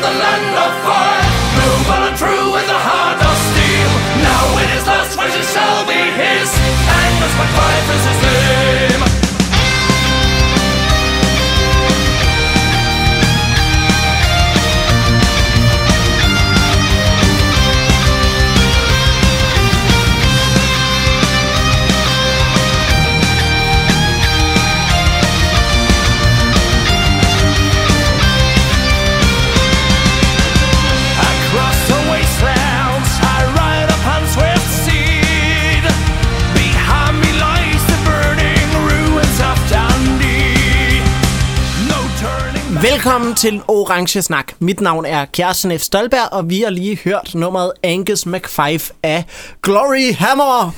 the land of fire. Velkommen til Orange Snak. Mit navn er Kjersten F. Stolberg, og vi har lige hørt nummeret Angus McFive af Glory Hammer.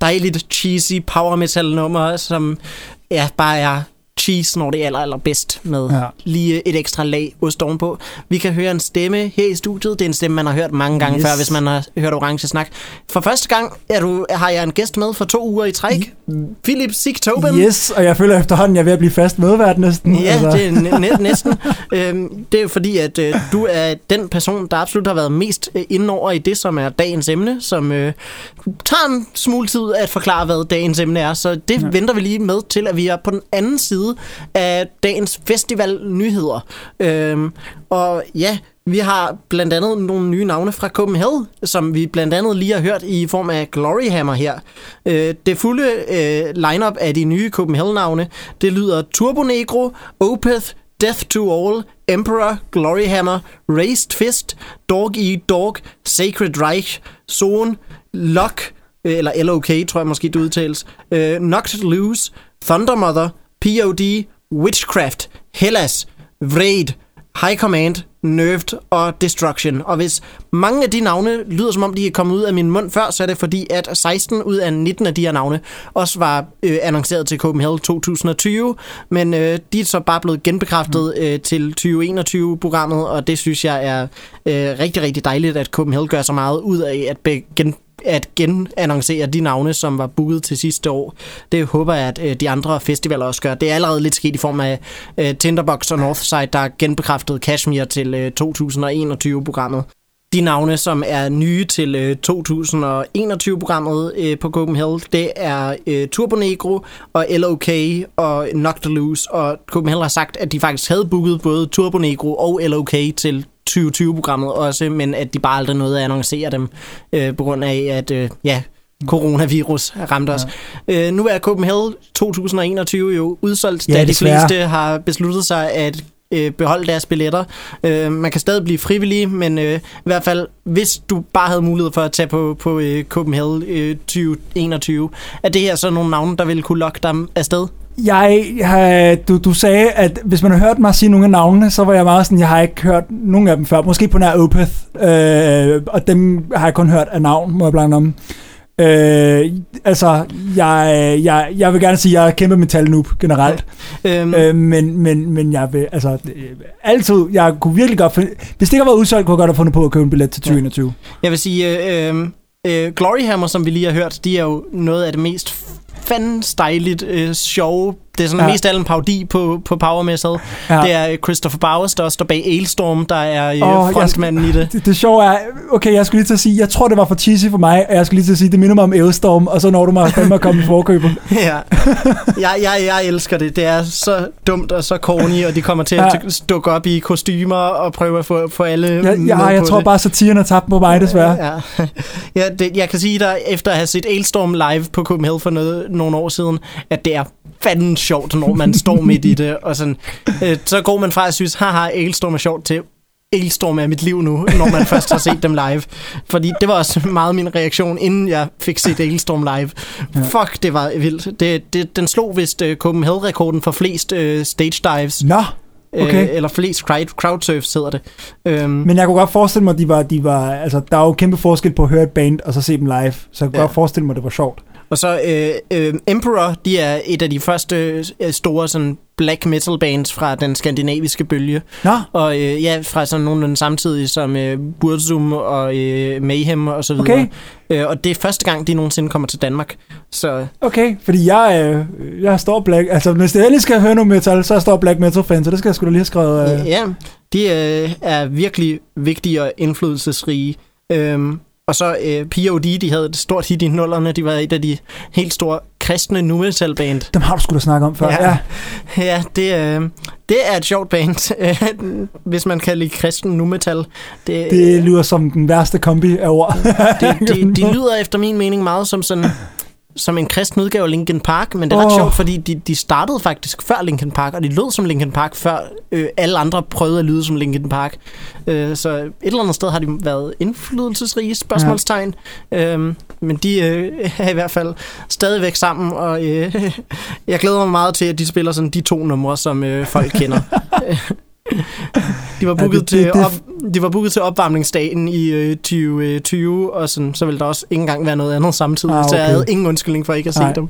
Dejligt cheesy power metal nummer, som ja, bare er cheese, når det er aller, aller bedst med ja. Lige et ekstra lag ost ovenpå. Vi kan høre en stemme her i studiet. Det er en stemme, man har hørt mange gange yes. Før, hvis man har hørt Orange Snak. For første gang er du, har jeg en gæst med for to uger i træk. Philip Sigtoben. Yes, og jeg føler efterhånden, jeg er ved at blive fast medvært næsten. Ja, altså. det er næ- næ- næsten. øhm, det er fordi, at øh, du er den person, der absolut har været mest øh, inde over i det, som er dagens emne, som øh, tager en smule tid at forklare, hvad dagens emne er. Så det ja. venter vi lige med til, at vi er på den anden side af dagens festivalnyheder. Øhm, og ja, vi har blandt andet nogle nye navne fra Copenhagen, som vi blandt andet lige har hørt i form af Gloryhammer her. Øh, det fulde øh, lineup af de nye Copenhagen-navne, det lyder Turbo Negro, Opeth, Death to All, Emperor, Gloryhammer, Raised Fist, Dog Eat Dog, Sacred Reich, Zone, Lock, øh, eller LOK, tror jeg måske det udtales, øh, Knocked Loose, Thundermother, POD, Witchcraft, Hellas, Vrede, High Command, Nerved og Destruction. Og hvis mange af de navne lyder som om, de er kommet ud af min mund før, så er det fordi, at 16 ud af 19 af de her navne også var øh, annonceret til Copenhagen 2020, men øh, de er så bare blevet genbekræftet øh, til 2021-programmet, og det synes jeg er øh, rigtig, rigtig dejligt, at Copenhagen gør så meget ud af at be- gen at genannoncere de navne, som var booket til sidste år. Det håber jeg, at øh, de andre festivaler også gør. Det er allerede lidt sket i form af øh, Tinderbox og Northside, der genbekræftede Kashmir til øh, 2021-programmet. De navne, som er nye til øh, 2021-programmet øh, på Copenhagen, det er øh, Turbo Negro og LOK og Knocked Og Copenhagen har sagt, at de faktisk havde booket både Turbo Negro og LOK til 2020-programmet også, men at de bare aldrig nåede at annoncere dem øh, på grund af, at øh, ja, coronavirus ramte os. Ja. Øh, nu er Copenhagen 2021 jo udsolgt, Ja, da de desværre. fleste har besluttet sig at øh, beholde deres billetter. Øh, man kan stadig blive frivillig, men øh, i hvert fald, hvis du bare havde mulighed for at tage på, på øh, Copenhagen øh, 2021, er det her så nogle navne, der ville kunne lokke dig afsted? Jeg, jeg, du, du sagde, at hvis man har hørt mig sige nogle af navnene, så var jeg meget sådan, jeg har ikke hørt nogen af dem før. Måske på nær Opeth, øh, og dem har jeg kun hørt af navn, må jeg blande om. Øh, altså, jeg, jeg, jeg vil gerne sige, at jeg er kæmpe metal noob generelt. Øhm, Øh, men, men, men jeg vil, altså, øh, altid, jeg kunne virkelig godt finde, hvis det ikke har været udsolgt, kunne jeg godt have fundet på at købe en billet til 2021. Jeg vil sige, øh, øh, Gloryhammer, som vi lige har hørt, de er jo noget af det mest fanden stejligt, øh, sjove. Det er sådan ja. Ja. mest af alt en parodi på, på Power Metal. Ja. Ja. Det er øh, Christopher Bowers, der står bag Ailstorm, der er oh, jeg frontmanden i det. Det, det sjove er, okay, jeg skulle lige til at sige, jeg tror, det var for cheesy for mig, og jeg skulle lige til at sige, det minder mig om Elstorm, og så når du mig fandme at komme i forkøbet. Ja. Jeg, jeg, jeg elsker det. Det er så dumt og så corny, og de kommer til at Ja. dukke op i kostymer og prøve at få, få alle Jeg, med jeg, jeg tror det. bare, satiren er tabt på mig, desværre. Ja, ja det, jeg kan sige dig, efter at have set Ailstorm live på Copenhagen for noget, nogle år siden, at det er fanden sjovt, når man står midt i det. Og sådan, øh, så går man fra at synes, haha, Ailstorm er sjovt til, Ailstorm er mit liv nu, når man først har set dem live. Fordi det var også meget min reaktion, inden jeg fik set Ailstorm live. Ja. Fuck, det var vildt. Det, det, den slog vist uh, Copenhagen-rekorden for flest uh, stage dives. Nå, okay. Øh, eller flest crowd, crowdsurfs hedder det. Øhm, Men jeg kunne godt forestille mig, at de var, de var, altså, der er jo kæmpe forskel på at høre et band, og så se dem live. Så jeg kunne ja. godt forestille mig, at det var sjovt. Og så øh, øh, Emperor, de er et af de første øh, store sådan black metal bands fra den skandinaviske bølge. Nå, Og øh, ja, fra sådan nogenlunde samtidig som øh, Burzum og øh, Mayhem og så videre. Okay. Øh, og det er første gang, de nogensinde kommer til Danmark. Så okay, fordi jeg, øh, jeg står black, altså hvis det endelig skal høre noget metal, så jeg står black metal fan, så det skal jeg sgu da lige have skrevet. Øh, ja, De øh, er virkelig vigtige og indflydelsesrige. Øhm, og så øh, P.O.D., de havde et stort hit i nullerne. De var et af de helt store kristne nu metal band. Dem har du skulle da snakke om før. Ja, ja. ja det, øh, det er et sjovt band, øh, hvis man kan lide kristen nu metal. Det, det lyder som den værste kombi af ord. det, de, de lyder efter min mening meget som sådan som en kristen udgave af Linkin Park, men det er oh. ret sjovt, fordi de, de startede faktisk før Linkin Park, og de lød som Linkin Park, før øh, alle andre prøvede at lyde som Linkin Park. Øh, så et eller andet sted har de været indflydelsesrige spørgsmålstegn, ja. øh, men de øh, er i hvert fald stadigvæk sammen, og øh, jeg glæder mig meget til, at de spiller sådan de to numre, som øh, folk kender. De var booket, ja, det, det, til, op, de var booket til opvarmningsdagen i øh, 2020, og sådan, så ville der også ikke engang være noget andet samtidig, ah, okay. så jeg havde ingen undskyldning for ikke at se dem.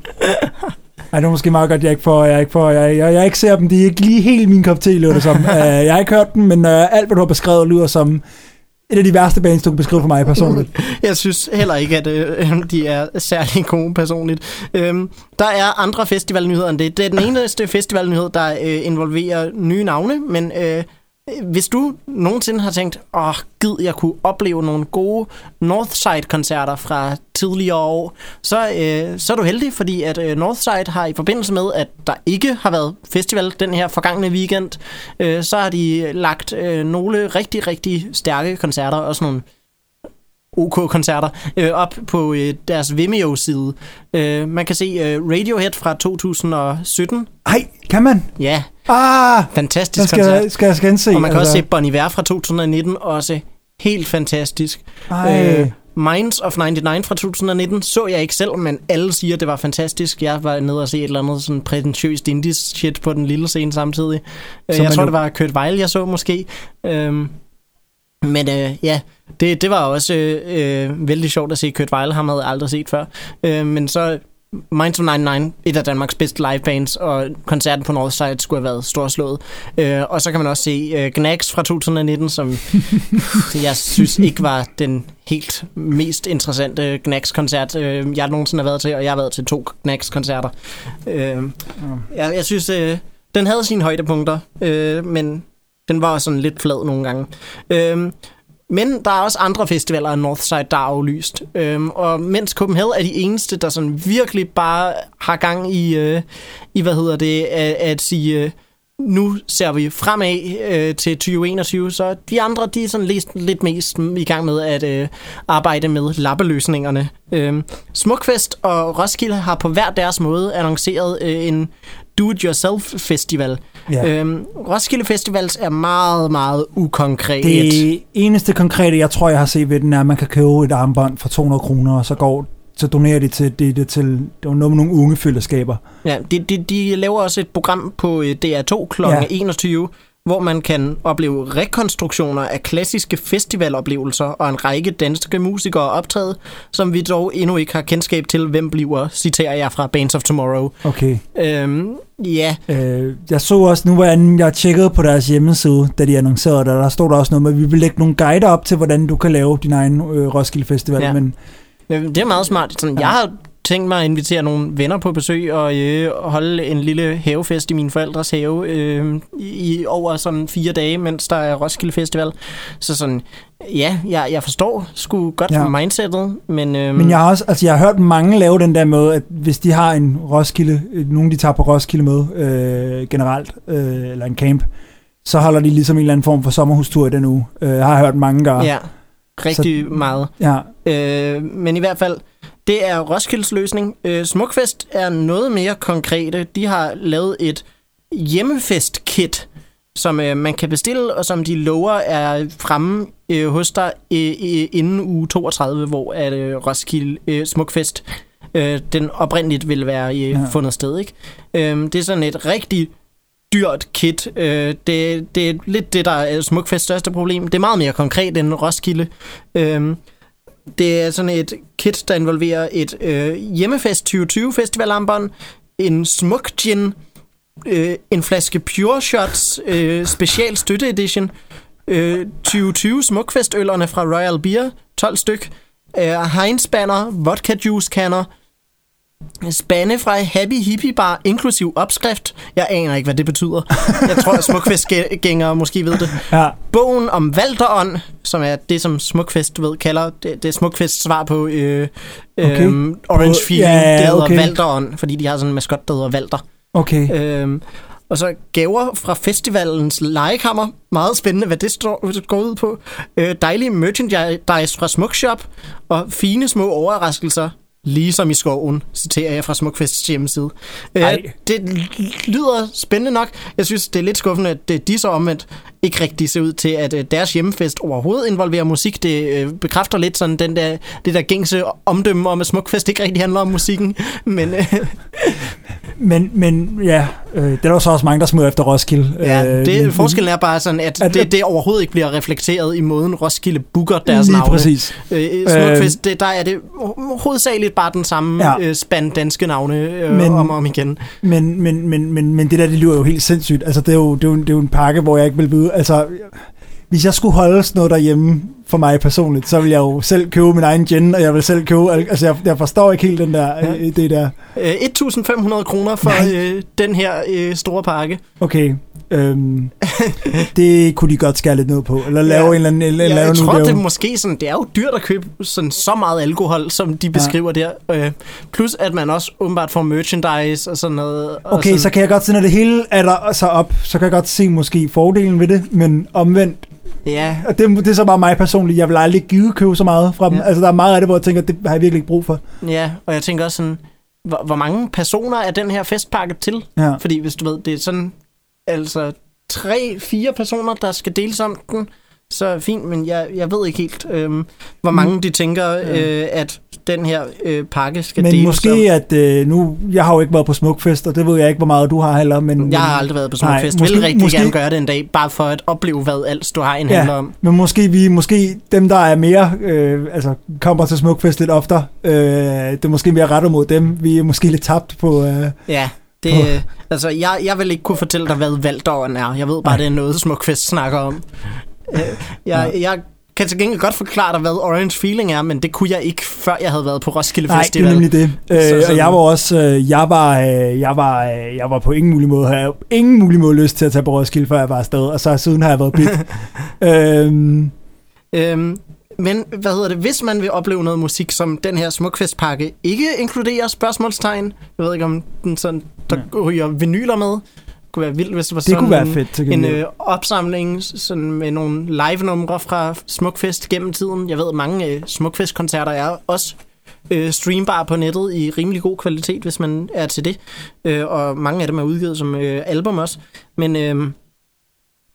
Ej, det er måske meget godt, jeg ikke får, jeg ikke får, jeg, jeg, jeg ikke ser dem. De er ikke lige helt min kop te, lyder det som. uh, jeg har ikke hørt dem, men uh, alt, hvad du har beskrevet, lyder som et af de værste bands, du kan beskrive for mig personligt. Jeg synes heller ikke, at øh, de er særlig gode personligt. Øhm, der er andre festivalnyheder end det. Det er den eneste festivalnyhed, der øh, involverer nye navne, men øh, hvis du nogensinde har tænkt, åh, gid, jeg kunne opleve nogle gode Northside-koncerter fra tidligere år, så, øh, så er du heldig, fordi at øh, Northside har i forbindelse med, at der ikke har været festival den her forgangne weekend, øh, så har de lagt øh, nogle rigtig, rigtig stærke koncerter, også nogle OK-koncerter, øh, op på øh, deres Vimeo-side. Øh, man kan se øh, Radiohead fra 2017. Ej, kan man? Ja. Ah! Fantastisk skal, koncert. Skal jeg gense? Og man kan altså. også se Bon Iver fra 2019, også helt fantastisk. Ej. Øh, Minds of 99 fra 2019 så jeg ikke selv, men alle siger, at det var fantastisk. Jeg var nede og se et eller andet sådan prætentiøst indies shit på den lille scene samtidig. Så jeg tror, jo... det var Kurt Weill, jeg så måske. Øhm, men øh, ja, det, det var også øh, øh, vældig sjovt at se Kurt Weill. Ham havde jeg aldrig set før. Øh, men så Minds of 99, et af Danmarks bedste livebands, og koncerten på Northside skulle have været storslået. Øh, og så kan man også se øh, Gnags fra 2019, som jeg synes ikke var den helt mest interessante Gnags-koncert, øh, jeg nogensinde har været til, og jeg har været til to Gnags-koncerter. Øh, jeg, jeg synes, øh, den havde sine højdepunkter, øh, men den var sådan lidt flad nogle gange. Øh, men der er også andre festivaler af Northside, der er aflyst. Øhm, og mens Copenhagen er de eneste, der sådan virkelig bare har gang i, øh, i hvad hedder det, at, at sige, øh, nu ser vi fremad øh, til 2021, så de andre, de er sådan lidt, lidt mest i gang med at øh, arbejde med lappeløsningerne. Øh, Smukfest og Roskilde har på hver deres måde annonceret øh, en do-it-yourself festival. Ja. Øhm, Roskilde Festivals er meget, meget ukonkret. Det eneste konkrete, jeg tror, jeg har set ved den, er, at man kan købe et armbånd for 200 kroner, og så går så donerer de til, det, det til det var nogle unge fællesskaber. Ja, de, de, de laver også et program på øh, DR2 kl. Ja. 21, hvor man kan opleve rekonstruktioner af klassiske festivaloplevelser og en række danske musikere optræde, som vi dog endnu ikke har kendskab til, hvem bliver, citerer jeg fra Bands of Tomorrow. Okay. Øhm, ja. Øh, jeg så også, nu var jeg tjekkede på deres hjemmeside, da de annoncerede det, der stod der også noget med, at vi vil lægge nogle guider op til, hvordan du kan lave din egen øh, Roskilde Festival, ja. men det er meget smart. Sådan, ja. Jeg har tænkt mig at invitere nogle venner på besøg og øh, holde en lille havefest i min forældres have øh, i over sådan fire dage, mens der er Roskilde Festival. Så sådan, ja, jeg, jeg forstår sgu godt ja. mindsetet, men... Øh, men jeg har også, altså jeg har hørt mange lave den der med, at hvis de har en Roskilde, nogen de tager på Roskilde med øh, generelt, øh, eller en camp, så holder de ligesom en eller anden form for sommerhustur i den uge. Øh, har jeg hørt mange gøre. Ja, rigtig så, meget. Ja. Øh, men i hvert fald, det er Roskildes løsning. Øh, Smukfest er noget mere konkrete. De har lavet et hjemmefest-kit, som øh, man kan bestille, og som de lover er fremme øh, hos dig øh, inden uge 32, hvor at, øh, Roskilde øh, Smukfest øh, den oprindeligt vil være øh, ja. fundet sted. Ikke? Øh, det er sådan et rigtig dyrt kit. Øh, det, det er lidt det, der er Smukfests største problem. Det er meget mere konkret end Roskilde. Øh, det er sådan et kit, der involverer et øh, hjemmefest 2020 festivalarmbånd, en smuk gin, øh, en flaske Pure Shots øh, special støtte edition, øh, 2020 smukfestøllerne fra Royal Beer, 12 styk, øh, Heinz banner, vodka juice canner, Spande fra Happy Hippie Bar, inklusiv opskrift. Jeg aner ikke, hvad det betyder. Jeg tror, at smukfestgængere måske ved det. Ja. Bogen om Valderånd, som er det, som Smukfest, du ved, kalder, det, det er Smukfests svar på øh, Okay. øhm, Orange Feeling, ja, ja, det hedder okay. Valderånd, fordi de har sådan en maskot, der hedder Valder. Okay. Øhm, og så gaver fra festivalens legekammer. Meget spændende, hvad det står, går ud på. Øh, dejlige merchandise fra Smukshop. Og fine små overraskelser. Ligesom i skoven, citerer jeg fra Smukfests hjemmeside. Øh, Ej. det lyder spændende nok. Jeg synes, det er lidt skuffende, at øh, de så omvendt ikke rigtig ser ud til, at øh, deres hjemmefest overhovedet involverer musik. Det øh, bekræfter lidt sådan den der, det der gængse omdømme om, at Smukfest ikke rigtig handler om musikken. Men øh, Men, men ja, øh, det er der så også mange, der smider efter Roskilde. Ja, Øh, det, men- forskellen er bare sådan, at At- det, det overhovedet ikke bliver reflekteret i måden, Roskilde booker deres Lige navne. præcis. Øh, Smukfest, det, der er det ho- hovedsageligt bare den samme Ja. øh, spand danske navne øh, Men, om og om igen. Men, men, men, men, men det der, det lyder jo helt sindssygt. Altså, det er jo, det er jo, det er jo en pakke, hvor jeg ikke vil byde. Altså, hvis jeg skulle holde sådan noget derhjemme for mig personligt, så vil jeg jo selv købe min egen gin, og jeg vil selv købe... Altså, jeg, jeg forstår ikke helt den der, Ja. ja. det der. Øh, 1.500 kroner for Nej. øh, den her øh, store pakke. Okay, øhm, det kunne de godt skære lidt ned på. Eller lave Ja. en eller anden... Eller Ja, lave jeg tror, udgave. det er måske sådan, det er jo dyrt at købe sådan så meget alkohol, som de beskriver der. Øh, plus at man også åbenbart får merchandise og sådan noget. og Okay, sådan. så kan jeg godt se, når det hele er der så op, så kan jeg godt se måske fordelen ved det, men omvendt, Ja, og det, det er så bare mig personligt, jeg vil aldrig give købe så meget fra dem. Ja. Altså, der er meget af det, hvor jeg tænker, det har jeg virkelig ikke brug for. ja, og jeg tænker også sådan, hvor, hvor mange personer er den her festpakke til? Ja. Fordi hvis du ved, det er sådan, altså tre, fire personer, der skal deles om den, så fint, men jeg, jeg ved ikke helt, øhm, hvor mange de tænker, øh, at den her øh, pakke skal Men deles måske, om. at øh, nu, jeg har jo ikke været på Smukfest, og det ved jeg ikke, hvor meget du har heller, men... Jeg har aldrig været på Nej, Smukfest. måske- Vil rigtig måske- gerne gøre det en dag, bare for at opleve, hvad alt du har en Ja. handler om. Men måske vi, måske dem, der er mere, øh, altså kommer til Smukfest lidt oftere, øh, det er måske mere rettet mod dem. Vi er måske lidt tabt på... Øh, Ja, det, øh, altså, jeg, jeg vil ikke kunne fortælle dig, hvad Valdåren er. Jeg ved bare, Nej. det er noget, Smukfest snakker om. Øh, jeg, jeg kan til gengæld godt forklare dig, hvad Orange Feeling er, men det kunne jeg ikke, før jeg havde været på Roskilde nej, det er Festival. nemlig det. Så Øh, og sådan- jeg var også, øh, jeg var, øh, jeg var, øh, jeg var på ingen mulig måde, havde ingen mulig måde lyst til at tage på Roskilde, før jeg var afsted, og så siden har jeg været bit. øhm, Øhm, men hvad hedder det, hvis man vil opleve noget musik, som den her Smukfestpakke ikke inkluderer spørgsmålstegn, jeg ved ikke om den sådan, der ryger vinyler med, det kunne være vildt, hvis det var det sådan kunne være en- fedt, en øh, opsamling sådan med nogle live-numre fra Smukfest gennem tiden. Jeg ved, at mange øh, Smukfest-koncerter er også øh, streambare på nettet i rimelig god kvalitet, hvis man er til det. Øh, og mange af dem er udgivet som øh, album også. Men øh,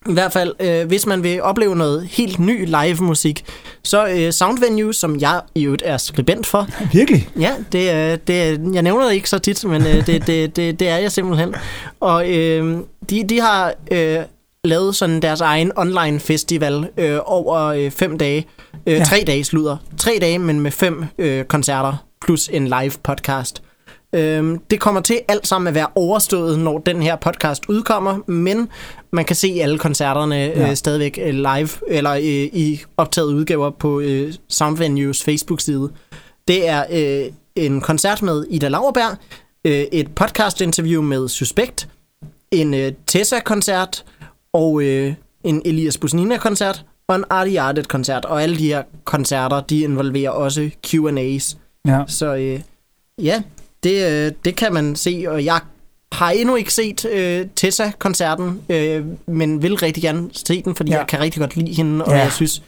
i hvert fald, øh, hvis man vil opleve noget helt ny live-musik, så øh, Soundvenue, som jeg i øvrigt er skribent for, Virkelig? Ja, det, er- det, jeg nævner det ikke så tit, men øh, det, det, det, det er jeg simpelthen. Og øh, de, de har øh, lavet sådan deres egen online festival øh, over øh, fem dage. Øh, ja. Tre dage slutter. Tre dage, men med fem øh, koncerter plus en live podcast. Øhm, det kommer til alt sammen at være overstået, når den her podcast udkommer, men man kan se alle koncerterne Ja. ja. øh, stadigvæk øh, live, eller øh, i optaget udgaver på øh, Soundvenues Facebook-side. Det er øh, en koncert med Ida Lauerberg, øh, et podcast-interview med Suspekt, en øh, Tessa-koncert og øh, en Elias Busnina-koncert og en Artie Ardet-koncert. Og alle de her koncerter, de involverer også Q&A's. Ja. Så øh, ja, det, øh, det kan man se, og jeg har endnu ikke set øh, Tessa-koncerten, øh, men vil rigtig gerne se den, fordi Ja. jeg kan rigtig godt lide hende, og Ja. jeg synes,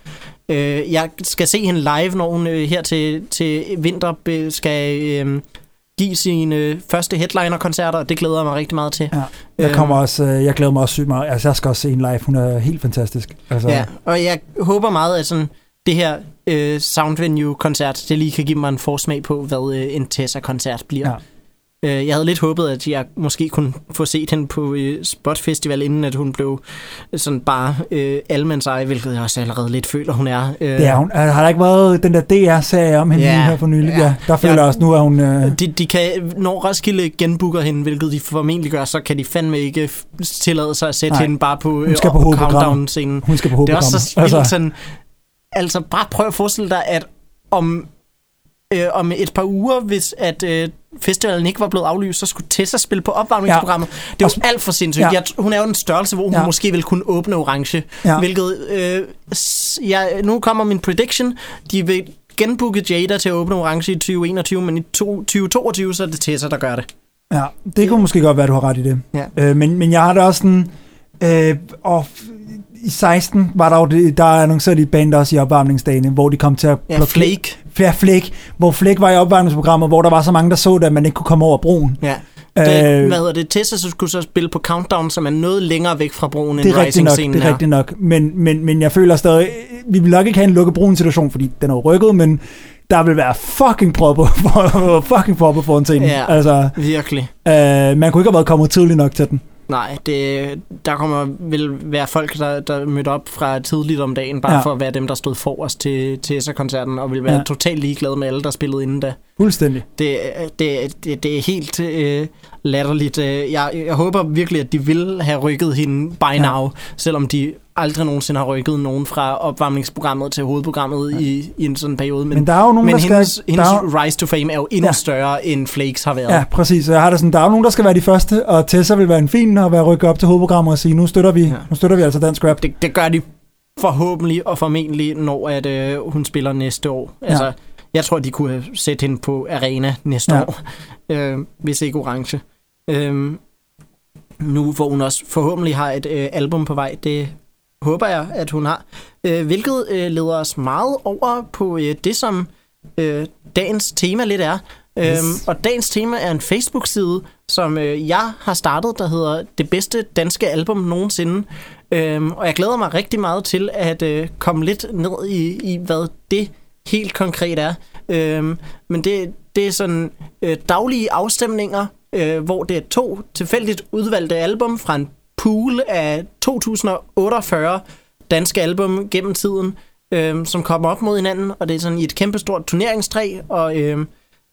øh, jeg skal se hende live, når hun øh, her til, til vinter skal øh, give sine øh, første headliner-koncerter, og det glæder jeg mig rigtig meget til. Ja. Jeg Øhm. kommer også, øh, jeg glæder mig også sygt meget. Altså, jeg skal også se en live. Hun er helt fantastisk. Altså, Ja, og jeg håber meget, at sådan, det her øh, Soundvenue-koncert, det lige kan give mig en forsmag på, hvad øh, en Tessa-koncert bliver. Ja. Øh, jeg havde lidt håbet, at jeg måske kunne få set hende på øh, Spot Festival, inden at hun blev sådan bare øh, almandseje, hvilket jeg også allerede lidt føler, hun er. Øh, Det er hun. Altså, Har der ikke været den der DR-serie om hende Ja. ja. her for nylig? Ja. Ja. Der føler Ja. jeg også nu, at hun... Øh, De, de kan, når Roskilde genbooker hende, hvilket de formentlig gør, så kan de fandme ikke tillade sig at sætte Nej. hende bare på, Hun skal på øh, hovedprogrammet. countdown-scenen. hun skal på Det er også så Altså, sådan... Altså, bare prøv at forestille dig, at om, øh, om et par uger, hvis at øh, festivalen ikke var blevet aflyst, så skulle Tessa spille på opvarmningsprogrammet. Ja. Det jo alt for sindssygt. Ja. Jeg, hun er jo en størrelse, hvor hun Ja. måske ville kunne åbne orange. Ja. Hvilket, øh, ja, nu kommer min prediction. De vil genbooke Jada til at åbne orange i 2021, men i to, 2022, så er det Tessa, der gør det. Ja, det kunne måske godt være, du har ret i det. Ja. Øh, men, men jeg har det også sådan... Øh, og i 16 var der jo det, der annoncerede de band også i opvarmningsdagene, hvor de kom til at Ja, Flake. flere Flake, hvor Flake var i opvarmningsprogrammet, hvor der var så mange, der så det, at man ikke kunne komme over broen. Ja. Det, Øh, hvad hedder det? Tessa så skulle så spille på Countdown, som er noget længere væk fra broen, end Rising-scenen det er rigtigt nok. Men, men, men jeg føler stadig, vi vil nok ikke have en lukket brun situation, fordi den er rykket, men der vil være fucking propper fucking propper for en scene. Ja. Altså, Virkelig. øh, man kunne ikke have været kommet tidligt nok til den. Nej, det, der kommer vil være folk, der, der mødte op fra tidligt om dagen, bare Ja. for at være dem, der stod forrest til, til koncerten og vil være ja. totalt ligeglade med alle, der spillede inden da. Fuldstændig. Det, det, det, det er helt øh, latterligt. Øh, Jeg, jeg håber virkelig, at de vil have rykket hende by Ja. now, selvom de aldrig nogensinde har rykket nogen fra opvarmningsprogrammet til hovedprogrammet Ja. i, i en sådan periode. Men, Men der er jo nogen, men der skal... hendes, der hendes er, rise to fame er jo endnu Ja. større, end Flakes har været. Ja, præcis. Jeg har det sådan, der er jo nogen, der skal være de første, og Tessa vil være en fin at være rykket op til hovedprogrammet og sige, nu støtter vi, ja. Nu støtter vi altså dansk rap. det, det gør de forhåbentlig og formentlig, når at, øh, hun spiller næste år. Ja. Jeg tror, de kunne have sat hende på arena næste Ja. ja. år, øh, hvis ikke orange. Øh, nu hvor hun også forhåbentlig har et øh, album på vej, det håber jeg, at hun har. Øh, hvilket øh, leder os meget over på øh, det, som øh, dagens tema lidt er. Yes. Øhm, og dagens tema er en Facebook-side, som øh, jeg har startet, der hedder Det bedste danske album nogensinde. Øhm, og jeg glæder mig rigtig meget til at øh, komme lidt ned i, i, hvad det helt konkret er. Øh, men det, det er sådan øh, daglige afstemninger, øh, hvor det er to tilfældigt udvalgte album fra en pool af 2048 danske album gennem tiden, øh, som kommer op mod hinanden, og det er sådan i et kæmpestort turneringstræ, og øh,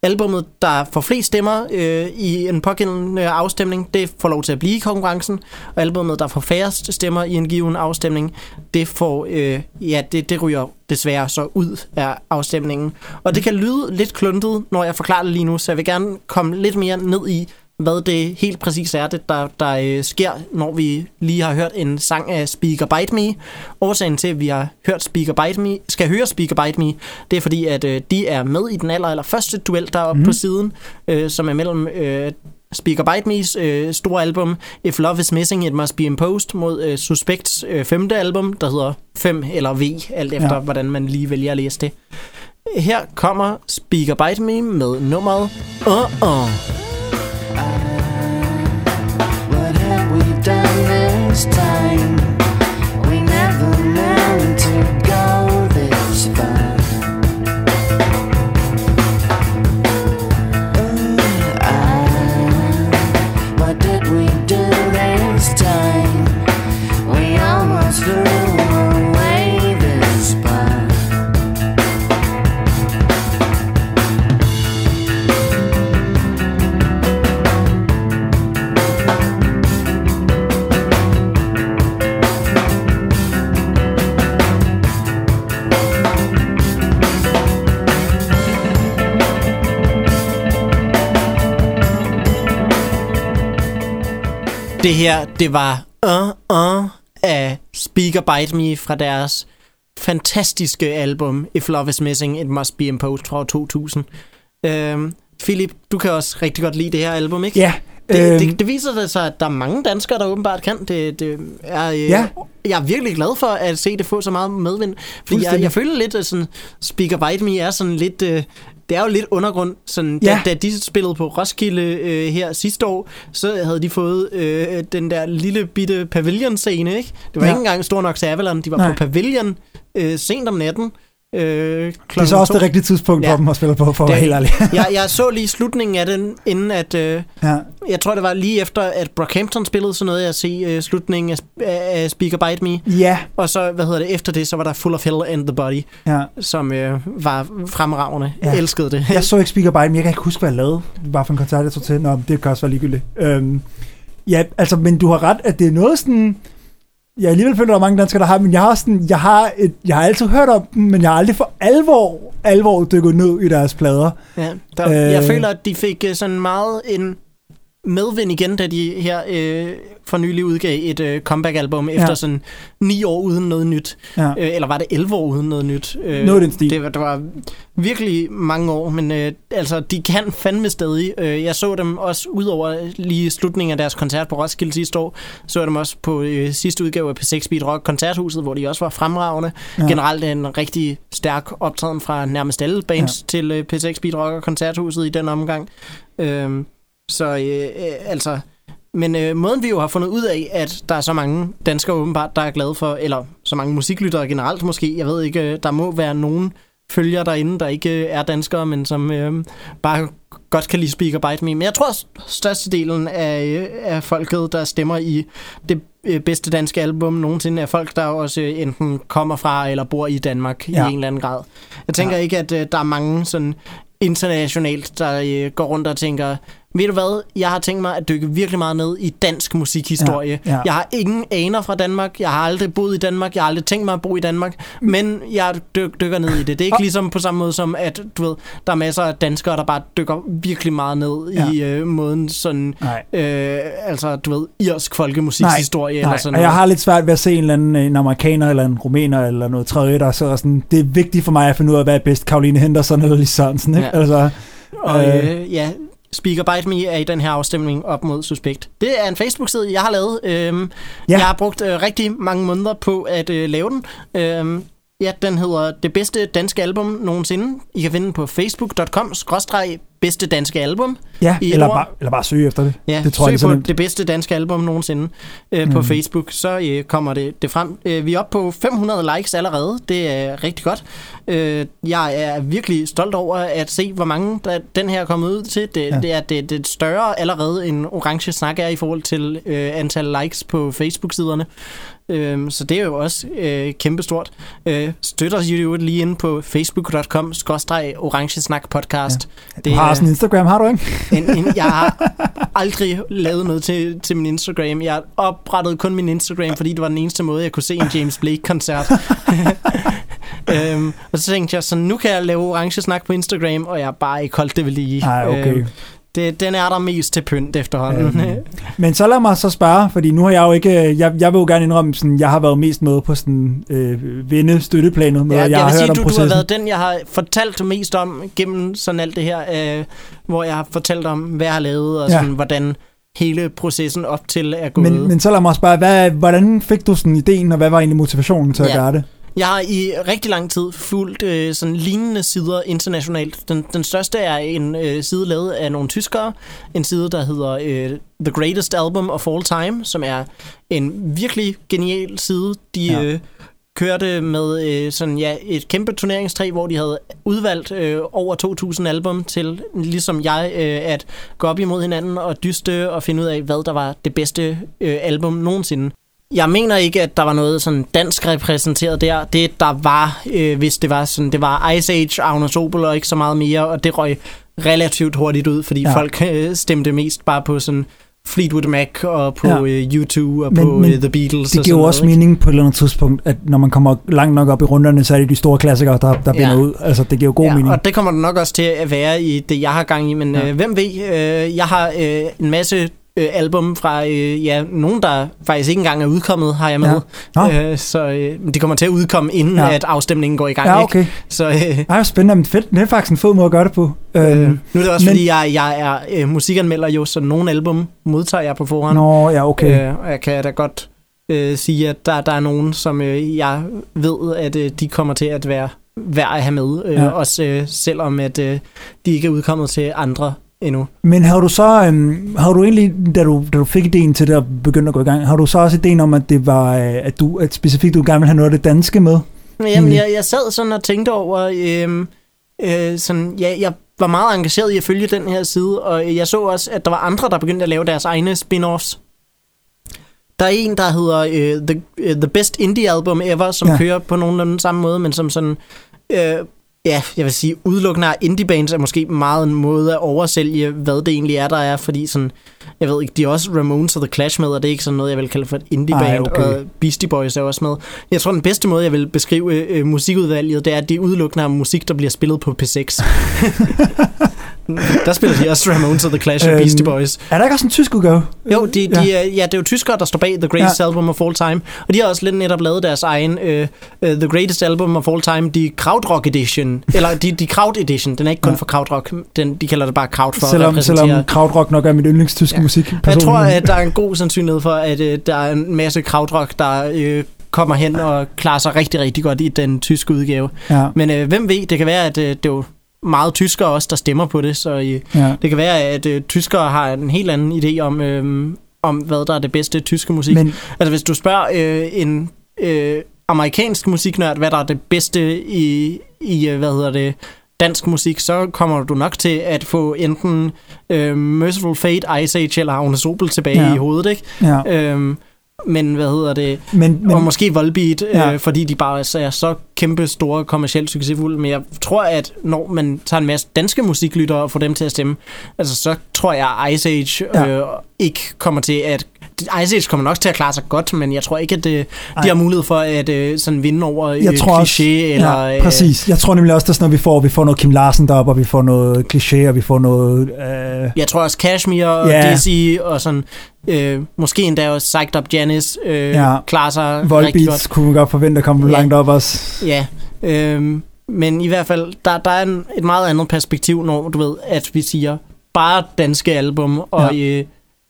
albummet, der får flest stemmer øh, i en pågældende afstemning, det får lov til at blive i konkurrencen, og albummet, der får færrest stemmer i en given afstemning, det får, øh, ja, det, det ryger desværre så ud af afstemningen. Og det kan lyde lidt kluntet, når jeg forklarer det lige nu, så jeg vil gerne komme lidt mere ned i, hvad det helt præcis er, det, der, der øh, sker, når vi lige har hørt en sang af Speaker Bite Me. Årsagen til, at vi har hørt Speaker Bite Me, skal høre Speaker Bite Me, det er fordi, at øh, de er med i den aller, aller første duel deroppe mm. på siden, øh, som er mellem øh, Speaker Bite Me's øh, store album If Love Is Missing, It Must Be Imposed mod øh, Suspects øh, femte album, der hedder 5 eller V, alt efter Ja. hvordan man lige vælger at læse det. Her kommer Speaker Bite Me med nummeret Uh done this time? Det her, det var Uh Uh af Speaker Bite Me fra deres fantastiske album If Love Is Missing, It Must Be Imposed fra år 2000. Øhm, Philip, du kan også rigtig godt lide det her album, ikke? Ja, Det, øhm, det, det viser det sig, at der er mange danskere, der åbenbart kan. Det, det er, øh, Ja. Jeg er virkelig glad for at se det få så meget medvind. Fordi jeg, jeg føler lidt, at sådan, Speaker Bite Me er sådan lidt... Øh, det er jo lidt undergrund. Sådan, Ja. da, da de spillede på Roskilde øh, her sidste år, så havde de fået øh, den der lille bitte pavilion-scene, ikke? Det var Ja. ikke engang stor nok til Avalon. De var Nej. på pavilion øh, sent om natten. Øh, det er så også det rigtige tidspunkt for Ja. dem at spille på, for at Det være er- helt ærlig. jeg, jeg så lige slutningen af den, inden at... Øh, ja. jeg tror, det var lige efter, at Brockhampton spillede, så noget jeg at se uh, slutningen af, af Speaker Bite Me. ja, Og så, hvad hedder det, efter det, så var der Full of Hell and the Body, ja. som uh, var fremragende. Ja. Jeg elskede det. Jeg så ikke Speaker By, men jeg kan ikke huske, hvad jeg lavede. Bare for en koncert, jeg tog til. Nå, det kan også være ligegyldigt. Øhm, ja, altså, men du har ret, at det er noget sådan... jeg alligevel føler, der er mange danskere, der har, men jeg har, sådan, jeg har, et, jeg har altid hørt om dem, men jeg har aldrig for alvor, alvor dykket ned i deres plader. Ja, der, øh... Jeg føler, at de fik øh, sådan meget en medvind igen, da de her øh, for nylig udgav et øh, comeback-album efter Ja. sådan ni år uden noget nyt. Ja. Øh, eller var det 11 år uden noget nyt? Øh, Noget den stil. Det var, det var virkelig mange år, men øh, altså, de kan fandme stadig. Øh, jeg så dem også, udover lige slutningen af deres koncert på Roskilde sidste år, så jeg dem også på øh, sidste udgave af P6 Beat Rock Koncerthuset, hvor de også var fremragende. Ja. Generelt en rigtig stærk optræden fra nærmest alle bands ja. til øh, P6 Beat Rock Koncerthuset i den omgang. Øh, så øh, øh, altså... Men øh, måden vi jo har fundet ud af, at der er så mange danskere åbenbart, der er glade for, eller så mange musiklyttere generelt måske, jeg ved ikke, øh, der må være nogen følger derinde, der ikke øh, er danskere, men som øh, bare godt kan lide Speak og Bite Me. Men jeg tror, at størstedelen af, øh, af folket, der stemmer i det øh, bedste danske album nogensinde, er folk, der også øh, enten kommer fra eller bor i Danmark ja. I en eller anden grad. Jeg tænker ja. ikke, at øh, der er mange sådan internationalt, der øh, går rundt og tænker, ved du hvad, jeg har tænkt mig at dykke virkelig meget ned i dansk musikhistorie. Ja, ja. Jeg har ingen aner fra Danmark, jeg har aldrig boet i Danmark, jeg har aldrig tænkt mig at bo i Danmark, men jeg dyk, dykker ned i det. Det er ikke Og- ligesom på samme måde som, at du ved, der er masser af danskere, der bare dykker virkelig meget ned Ja. i øh, måden sådan, Nej. øh, altså du ved, irsk folkemusikhistorie eller Nej, sådan og jeg noget. har lidt svært ved at se en eller anden en amerikaner eller en rumæner eller noget tredje, der så er sådan, det er vigtigt for mig at finde ud af, hvad er bedst, Karoline Henderson eller Lis Sørensen, ikke? Ja. Altså, Og Øh. øh, ja, Speak or Bite Me er i den her afstemning op mod Suspekt. Det er en Facebook-side, jeg har lavet. Øhm, ja. Jeg har brugt øh, rigtig mange måneder på at øh, lave den. Øhm, ja, den hedder Det bedste danske album nogensinde. I kan finde den på facebook.com bedste danske album. ja, eller bare, eller bare søge efter det. Ja, det tror jeg, søg det er så på det bedste danske album nogensinde øh, på Mm. Facebook, så øh, kommer det, det frem. Øh, vi er oppe på 500 likes allerede. Det er rigtig godt. Øh, jeg er virkelig stolt over at se, hvor mange der, den her er kommet ud til. Det, ja. det, er, det, det er større allerede end Orange Snak er i forhold til øh, antal likes på Facebook-siderne. Øh, så det er jo også øh, kæmpestort. Øh, støtter os jo lige inde på facebook.com orange snak podcast. Ja. Du har sådan en Instagram, har du ikke? En, en, jeg har aldrig lavet noget til, til min Instagram. Jeg oprettede kun min Instagram, fordi det var den eneste måde, jeg kunne se en James Blake-koncert. øhm, og så tænkte jeg, så nu kan jeg lave orange snak på Instagram, og jeg har bare ikke holdt det ved lige. Nej, okay. Øhm, det, den er der mest til pynt efterhånden. Øhm, Men så lad mig så spørge, fordi nu har jeg jo ikke, jeg, jeg vil jo gerne indrømme, sådan, jeg har været mest med på sådan øh, vinde støtteplanet, med, Ja, jeg, jeg, har vil hørt sige, om du, du processen. har været den, jeg har fortalt mest om gennem sådan alt det her, øh, hvor jeg har fortalt om, hvad jeg har lavet, og Ja. sådan, hvordan hele processen op til er gået. men, men så lad mig spørge, hvad, hvordan fik du sådan ideen, og hvad var egentlig motivationen til at Ja. gøre det? Jeg har i rigtig lang tid fulgt øh, sådan lignende sider internationalt. Den, den største er en øh, side lavet af nogle tyskere. En side, der hedder øh, The Greatest Album of All Time, som er en virkelig genial side. De Ja. øh, kørte med øh, sådan, ja, et kæmpe turneringstræ, hvor de havde udvalgt øh, over 2.000 album til, ligesom jeg, øh, at gå op imod hinanden og dyste og finde ud af, hvad der var det bedste øh, album nogensinde. Jeg mener ikke, at der var noget sådan dansk repræsenteret der. Det, der var, øh, hvis det var sådan, det var Ice Age, Agnes Opel og ikke så meget mere, og det røg relativt hurtigt ud, fordi Ja. folk øh, stemte mest bare på sådan Fleetwood Mac og på Ja. øh, U2 og Men- på men øh, The Beatles Det giver jo også noget, mening på et eller andet tidspunkt, at når man kommer langt nok op i runderne, så er det de store klassikere, der, der binder Ja. ud. Altså, det giver jo god ja, mening. og det kommer det nok også til at være i det, jeg har gang i. Men ja. øh, hvem ved, øh, jeg har øh, en masse øh, album fra, øh, ja, nogen, der faktisk ikke engang er udkommet, har jeg med. Nå. Øh, så øh, de kommer til at udkomme, inden Ja. ja. at afstemningen går i gang. Ja, Ikke? okay. Så øh, Ej, spændende, men fedt. Det er faktisk en fed måde at gøre det på. øh, Øhm, nu er det også, men- fordi jeg, jeg er øh, musikanmelder jo, så nogle album modtager jeg på forhånd. Nå, ja, okay. Øh, og jeg kan da godt øh, sige, at der, der er nogen, som øh, jeg ved, at øh, de kommer til at være værd at have med. Øh, Ja. ja. Også øh, selvom at øh, de ikke er udkommet til andre endnu. Men har du så, øhm, har du egentlig, da du, da du fik ideen til det og begyndte at gå i gang, har du så også ideen om, at det var, øh, at du at specifikt du gerne vil have noget af det danske med? Jamen, jeg, jeg sad sådan og tænkte over, øh, øh, sådan, ja, jeg var meget engageret i at følge den her side, og jeg så også, at der var andre, der begyndte at lave deres egne spin-offs. Der er en, der hedder øh, The, øh, The Best Indie Album Ever, som Ja. ja. kører på nogenlunde samme måde, men som sådan øh, ja, jeg vil sige, udelukkende af indie bands er måske meget en måde at oversælge, hvad det egentlig er, der er, fordi sådan, jeg ved ikke, de er også Ramones og The Clash med, og det er ikke sådan noget, jeg vil kalde for et indie Ej, band, okay. og Beastie Boys er også med. Jeg tror, den bedste måde, jeg vil beskrive øh, musikudvalget, det er, at de udelukkende har musik, der bliver spillet på P6. der spiller de også Ramones og The Clash og Øhm, Beastie Boys. Er der ikke også en tysk udgave? Jo, de, de, ja. ja, det er jo tyskere, der står bag The Greatest ja. Album of All Time, og de har også lidt netop lavet deres egen uh, uh, The Greatest Album of All Time, de Krautrock Edition, eller de, de Kraut Edition, den er ikke kun Ja. for Krautrock, den, de kalder det bare Kraut for at selvom, repræsentere. selvom krautrock nok er mit yndlingstyske Ja. musik. Jeg tror, at der er en god sandsynlighed for, at uh, der er en masse Krautrock, der uh, kommer hen og klarer sig rigtig, rigtig godt i den tyske udgave. Ja, Men uh, hvem ved, det kan være, at uh, det er jo meget tyskere også, der stemmer på det, så uh, ja. det kan være, at øh, tyskere har en helt anden idé om, øh, om hvad der er det bedste tyske musik. Men, altså hvis du spørger øh, en øh, amerikansk musiknørd, hvad der er det bedste i, i øh, hvad hedder det, dansk musik, så kommer du nok til at få enten øh, Merciful Fate, Ice Age eller Agnes Opel tilbage ja. i hovedet, ikke? ja. Øhm, men hvad hedder det? Men, Men, og måske Volbeat, Ja. ja. øh, fordi de bare er så kæmpe store kommercielt succesfulde. Men jeg tror, at når man tager en masse danske musiklyttere og får dem til at stemme, altså så tror jeg, at Ice Age Ja. øh, ikke kommer til at... Ice Age kommer nok til at klare sig godt, men jeg tror ikke, at øh, Ej. de har mulighed for at øh, sådan vinde over øh, jeg tror også, kliché. Eller, øh, ja, præcis. Jeg tror nemlig også, det er sådan noget, vi får. Vi får noget Kim Larsen deroppe, og vi får noget kliché, og vi får noget... Øh, Jeg tror også Kashmir og yeah. Dizzy og sådan... Øh, måske endda også Psyched Up Janice øh, Ja. klarer sig rigtig Volbeats godt. kunne man godt forvente at komme Ja. langt op også. Ja, øhm, men i hvert fald, der, der er en, et meget andet perspektiv, når du ved, at vi siger bare danske album, og, ja. øh,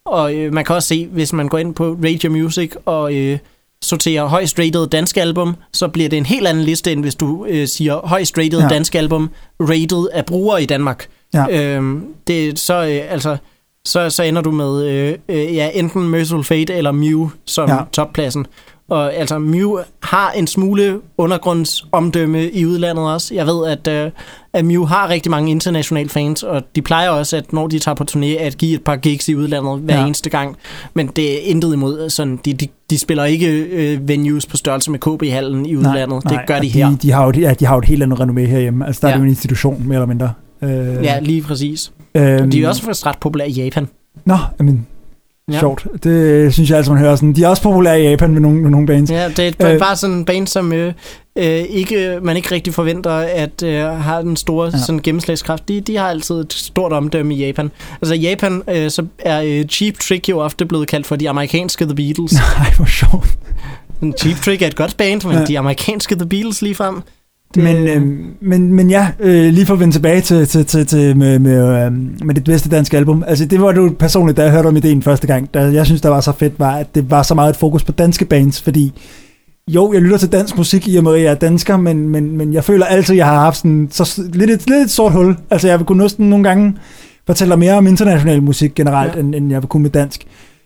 og øh, man kan også se, hvis man går ind på Radio Music og øh, sorterer højst rated danske album, så bliver det en helt anden liste, end hvis du øh, siger højst rated Ja. danske album, rated af brugere i Danmark. Ja. Øhm, det, så, øh, altså, så, så ender du med øh, øh, ja, enten Merciful Fate eller Mew som ja. toppladsen. Og altså, Mew har en smule undergrundsomdømme i udlandet også. Jeg ved, at, øh, at Mew har rigtig mange internationale fans, og de plejer også, at når de tager på turné, at give et par gigs i udlandet hver Ja. eneste gang. Men det er intet imod. Sådan, de, de, de spiller ikke øh, venues på størrelse med KB-hallen i udlandet. det gør de her. De, de, har jo, ja, de har jo et helt andet renommé herhjemme. Altså, der ja. er det jo en institution, mere eller mindre. Øh, Ja, lige præcis. øhm, De er også faktisk ret populære i Japan. Nå, jamen, ja. Sjovt. Det synes jeg altså, man hører sådan. De er også populære i Japan med nogle, med nogle bands. Ja, det er Øh. bare sådan en band, som øh, øh, ikke, man ikke rigtig forventer, at øh, har den store Ja. sådan, gennemslagskraft. De, de har altid et stort omdømme i Japan. Altså i Japan, øh, så er øh, Cheap Trick jo ofte blevet kaldt for de amerikanske The Beatles. Nej, hvor sjovt. Cheap Trick er et godt band, men Ja. de amerikanske The Beatles lige frem. Det... Men, øh, men, men ja, øh, lige for at vende tilbage til, til, til, til med, med, øh, med det bedste danske album. Altså det var jo personligt, da jeg hørte om ideen første gang, da jeg synes, der var så fedt, var, at det var så meget et fokus på danske bands, fordi jo, jeg lytter til dansk musik i og med, at jeg er dansker, men, men, men jeg føler altid, at jeg har haft sådan, så, lidt, et, lidt et sort hul. Altså jeg vil kunne næsten nogle gange fortælle dig mere om international musik generelt. Ja. end, end jeg vil kunne med dansk.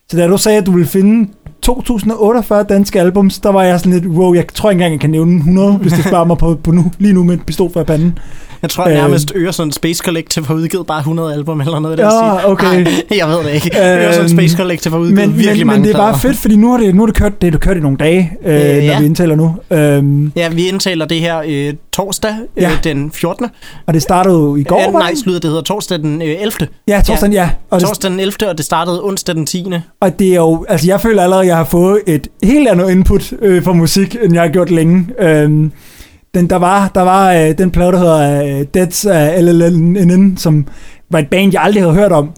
Så da du sagde, at du ville finde 2048 danske albums, der var jeg sådan lidt, wow, jeg tror ikke engang, jeg kan nævne 100, hvis du spørger mig på, på nu, lige nu med en pistol for panden. Jeg tror Øh. nærmest Øresund Space Collective har udgivet bare 100 album eller noget. Ja, der okay. jeg ved det ikke. Øhm, Øresund Space Collective har udgivet Men, virkelig men, mange men det er bare plader. fedt, fordi nu har det, nu er det kørt, det det kørt i nogle dage, øh, øh, Øh, når ja. vi indtaler nu. Øhm, Ja, vi indtaler det her øh, torsdag øh, Ja. den 14. og det startede jo i går, Ja, var nej, det? slutter det hedder torsdag den øh, 11. Ja, torsdag, ja. Og, det, Torsdag den 11. og det startede onsdag den 10. og det er jo, altså jeg føler allerede, jeg har fået et helt andet input øh, for musik, end jeg har gjort længe. Øh, den, der var, der var øh, den plade, der hedder øh, Deads af LLNN, som var et band, jeg aldrig havde hørt om,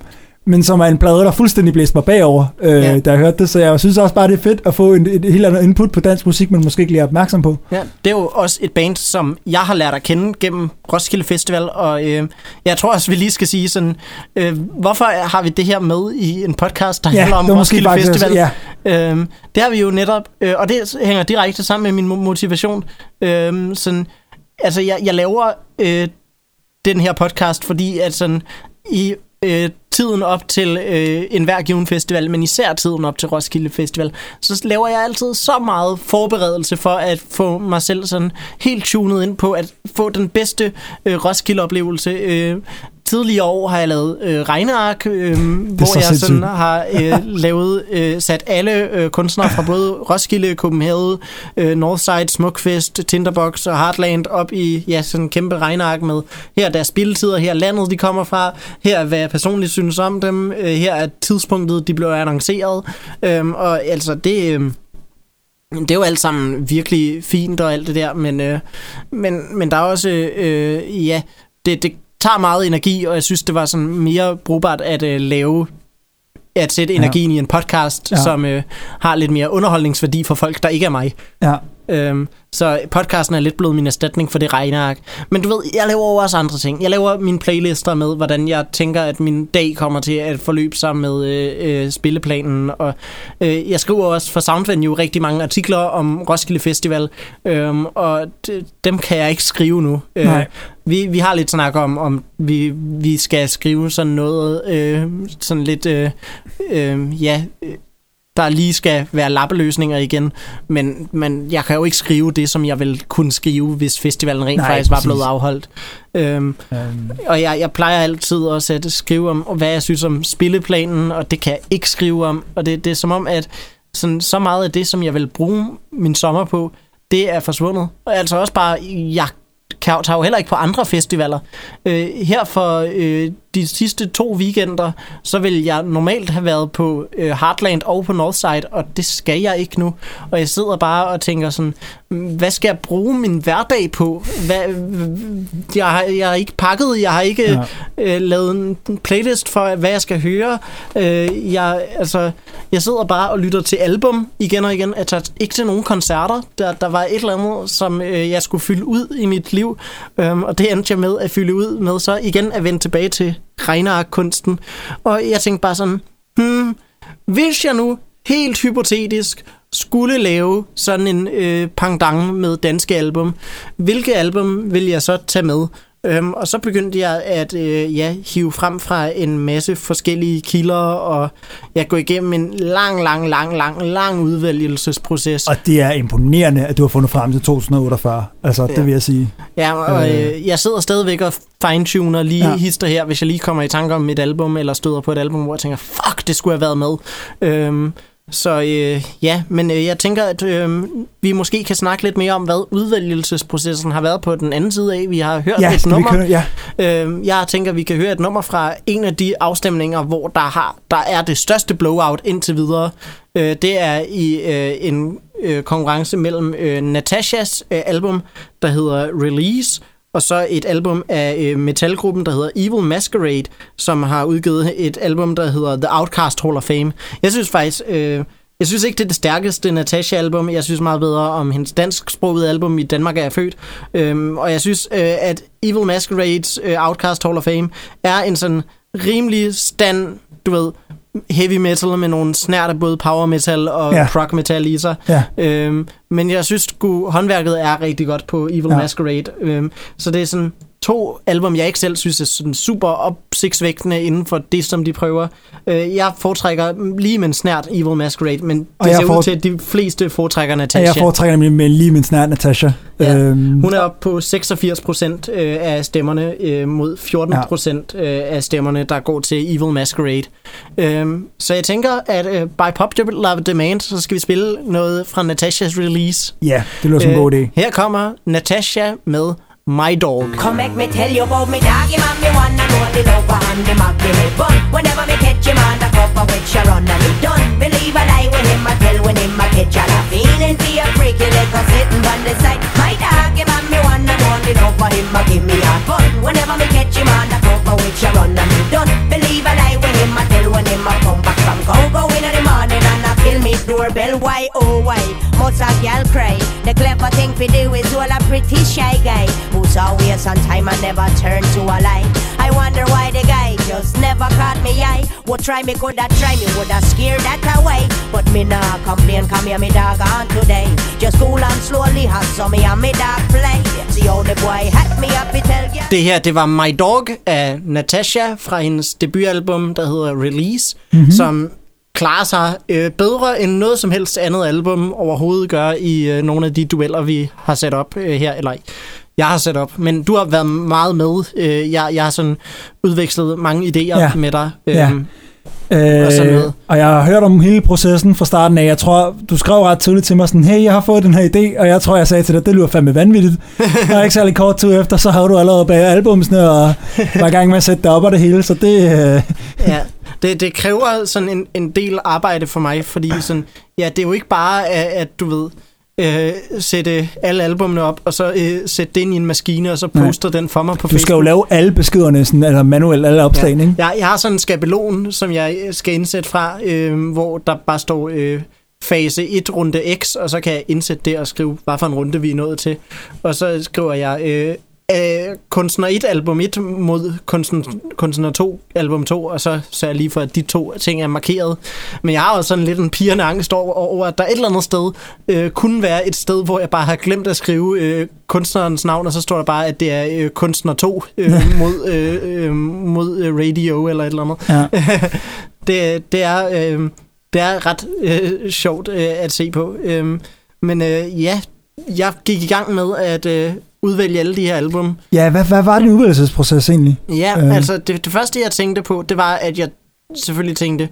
men som er en plade, der fuldstændig blæste mig bagover, øh, ja. Ja. da jeg hørte det. Så jeg synes også bare, det er fedt at få en, et helt andet input på dansk musik, man måske ikke lige er opmærksom på. Ja, det er jo også et band, som jeg har lært at kende gennem Roskilde Festival, og øh, jeg tror også, vi lige skal sige sådan, øh, hvorfor har vi det her med i en podcast, der handler om det Roskilde Festival? Ja, Øhm, det har vi jo netop, øh, og det hænger direkte sammen med min mo- motivation. Øhm, sådan, altså, jeg, jeg laver øh, den her podcast, fordi at sådan, i øh, tiden op til øh, enhver given festival, men især tiden op til Roskilde Festival, så laver jeg altid så meget forberedelse for at få mig selv sådan helt tunet ind på at få den bedste øh, Roskilde-oplevelse. Øh, tidligere år har jeg lavet øh, regneark, øh, hvor så jeg sådan sindssygt. har øh, lavet, øh, sat alle øh, kunstnere fra både Roskilde, Copenhagen, øh, Northside, Smukfest, Tinderbox og Heartland op i ja, sådan en kæmpe regneark med, her er deres spilletid, her er landet, de kommer fra, her er, hvad jeg personligt synes om dem, øh, her er tidspunktet, de blev annonceret, øh, og altså det... Øh, det er jo alt sammen virkelig fint og alt det der, men, øh, men, men der er også, øh, ja, det, det tager meget energi, og jeg synes, det var sådan mere brugbart at øh, lave, at sætte energien i en podcast, Ja. ja. som øh, har lidt mere underholdningsværdi for folk, der ikke er mig. Ja. Øhm, så podcasten er lidt blevet min erstatning for det regneark. Men du ved, jeg laver også andre ting. Jeg laver mine playlister med, hvordan jeg tænker, at min dag kommer til at forløbe sig med øh, øh, spilleplanen. Og øh, jeg skriver også for Soundvenue rigtig mange artikler om Roskilde Festival, øhm, og d- dem kan jeg ikke skrive nu. Øh, Nej. Vi, vi har lidt snak om, om vi, vi skal skrive sådan noget, øh, sådan lidt, øh, øh, ja, der lige skal være lappeløsninger igen, men, men jeg kan jo ikke skrive det, som jeg vil kunne skrive, hvis festivalen rent Nej, faktisk var præcis. blevet afholdt. Øhm, Øhm, og jeg, jeg plejer altid også at skrive om, hvad jeg synes om spilleplanen, og det kan jeg ikke skrive om. Og det, det er som om, at sådan, så meget af det, som jeg vil bruge min sommer på, det er forsvundet. Og altså også bare, jeg tager jo heller ikke på andre festivaler. Øh, her for øh, de sidste to weekender, så vil jeg normalt have været på øh, Heartland og på Northside, og det skal jeg ikke nu. Og jeg sidder bare og tænker sådan, "Mm, hvad skal jeg bruge min hverdag på? Hvad, jeg, har, jeg har ikke pakket, jeg har ikke Ja. øh, lavet en playlist for, hvad jeg skal høre. Øh, jeg, altså, jeg sidder bare og lytter til album igen og igen. Jeg tager ikke til nogen koncerter. Der, der var et eller andet, som øh, jeg skulle fylde ud i mit liv, øhm, og det endte jeg med at fylde ud med så igen at vende tilbage til regnearkkunsten. Og jeg tænkte bare sådan, hmm, hvis jeg nu helt hypotetisk skulle lave sådan en øh, pangdang med danske album, hvilke album vil jeg så tage med? Øhm, og så begyndte jeg at øh, ja, hive frem fra en masse forskellige kilder, og jeg går igennem en lang, lang, lang, lang, lang udvælgelsesproces. og det er imponerende, at du har fundet frem til 2048. Altså, ja. det vil jeg sige. Ja, og øh, jeg sidder stadigvæk og fine-tuner lige ja. hister her, hvis jeg lige kommer i tanke om et album, eller støder på et album, hvor jeg tænker, fuck, det skulle have været med. Øhm, så øh, ja, men øh, jeg tænker, at øh, vi måske kan snakke lidt mere om, hvad udvælgelsesprocessen har været på den anden side af. Vi har hørt Ja, et skal vi nummer. køre? Ja. Øh, jeg tænker, at vi kan høre et nummer fra en af de afstemninger, hvor der, har, der er det største blowout indtil videre. Øh, det er i øh, en øh, konkurrence mellem øh, Natashas øh, album, der hedder Release, og så et album af øh, metalgruppen, der hedder Evil Masquerade, som har udgivet et album, der hedder The Outcast Hall of Fame. Jeg synes faktisk... Øh, jeg synes ikke, det er det stærkeste Natasha-album. Jeg synes meget bedre om hendes dansksprogede album i Danmark er jeg født. Øhm, og jeg synes, øh, at Evil Masquerades øh, Outcast Hall of Fame er en sådan rimelig stand, du ved, heavy metal med nogle snært af både power metal og Ja. prog metal i sig. Ja. Øhm, men jeg synes sgu, håndværket er rigtig godt på Evil ja. Masquerade. Øhm, så det er sådan to album, jeg ikke selv synes er sådan super opsigtsvægtende inden for det, som de prøver. Øh, jeg foretrækker lige med en snært Evil Masquerade, men det Og jeg ser får- ud til, at de fleste foretrækker Ja, Natasha. jeg foretrækker nemlig med lige min snart, Natasha. Ja. Øhm, Hun er oppe på 86 procent øh, af stemmerne øh, mod 14 procent øh, af stemmerne, der går til Evil Masquerade. Øhm, så jeg tænker, at by popular demand, så skal vi spille noget fra Natashas release. ja, det lyder som en god idé. her kommer Natasha med My Dog. Come make me tell you about me doggy man, me one and only lover and me give me bun. Whenever me catch him on the cup of which I run and he done. Believe a lie when him I tell when him I catch all a feeling for a freaky little sitting on the side. My doggy man, me one and only lover him I give me a bun. Whenever me catch him on the cup of which I run and he done. Believe a lie when him I tell when him I come back from go go in doorbell. Why oh why? Must a gal cry? The clever thing for do is all a pretty shy guy who's always on time and never turn to a lie. I wonder why the guy just never caught me eye. Would try me, could have try me, would have scared that away. But me nah complain, come here me dog on today. Just cool and slowly hustle me and me dog play. See how the boy hat me up, he tell ya. Det her, det var My Dog af Natasha fra hendes debutalbum, der hedder Release, Mhm. mm-hmm. som klarer sig øh, bedre end noget som helst andet album overhovedet gør i øh, nogle af de dueller, vi har sat op øh, her, eller jeg har sat op. Men du har været meget med. Øh, jeg, jeg har sådan udvekslet mange idéer Ja. med dig. Ja. Og sådan Øh, noget. og jeg har hørt om hele processen fra starten af. Jeg tror, du skrev ret tidligt til mig sådan, hey, jeg har fået den her idé, og jeg tror, jeg sagde til dig, det lyder fandme vanvittigt. og ikke særlig kort tid efter, så havde du allerede bag albumsene, og var i gang med at sætte det op og det hele, så det... Øh, ja, det, det kræver sådan en, en del arbejde for mig, fordi sådan, ja, det er jo ikke bare, at, at du ved, øh, sætte alle albumene op, og så øh, sætte det ind i en maskine, og så Nej. poster den for mig på du skal jo Facebook. lave alle beskederne, sådan, eller manuelt alle opslagene, ikke? Jeg, jeg har sådan en skabelon, som jeg øh, skal indsætte fra, øh, hvor der bare står øh, fase 1, runde X, og så kan jeg indsætte det og skrive, hvad for en runde vi er nået til. Og så skriver jeg øh, øh, kunstner 1, album 1 mod kunstner, kunstner 2, album 2, og så sørger jeg lige for, at de to ting er markeret. Men jeg har også sådan lidt en pigerne angst over, over, at der et eller andet sted øh, kunne være et sted, hvor jeg bare har glemt at skrive øh, kunstnerens navn, og så står der bare, at det er øh, kunstner 2 øh, mod, øh, øh, mod øh, radio eller et eller andet Ja. det, det, er, øh, det er ret øh, sjovt øh, at se på. Øh, men øh, ja, jeg gik i gang med at øh, udvælge alle de her album. Ja, hvad, hvad var din udvælgelsesproces egentlig? Ja, Øh. øh. altså det, det første jeg tænkte på, det var, at jeg selvfølgelig tænkte,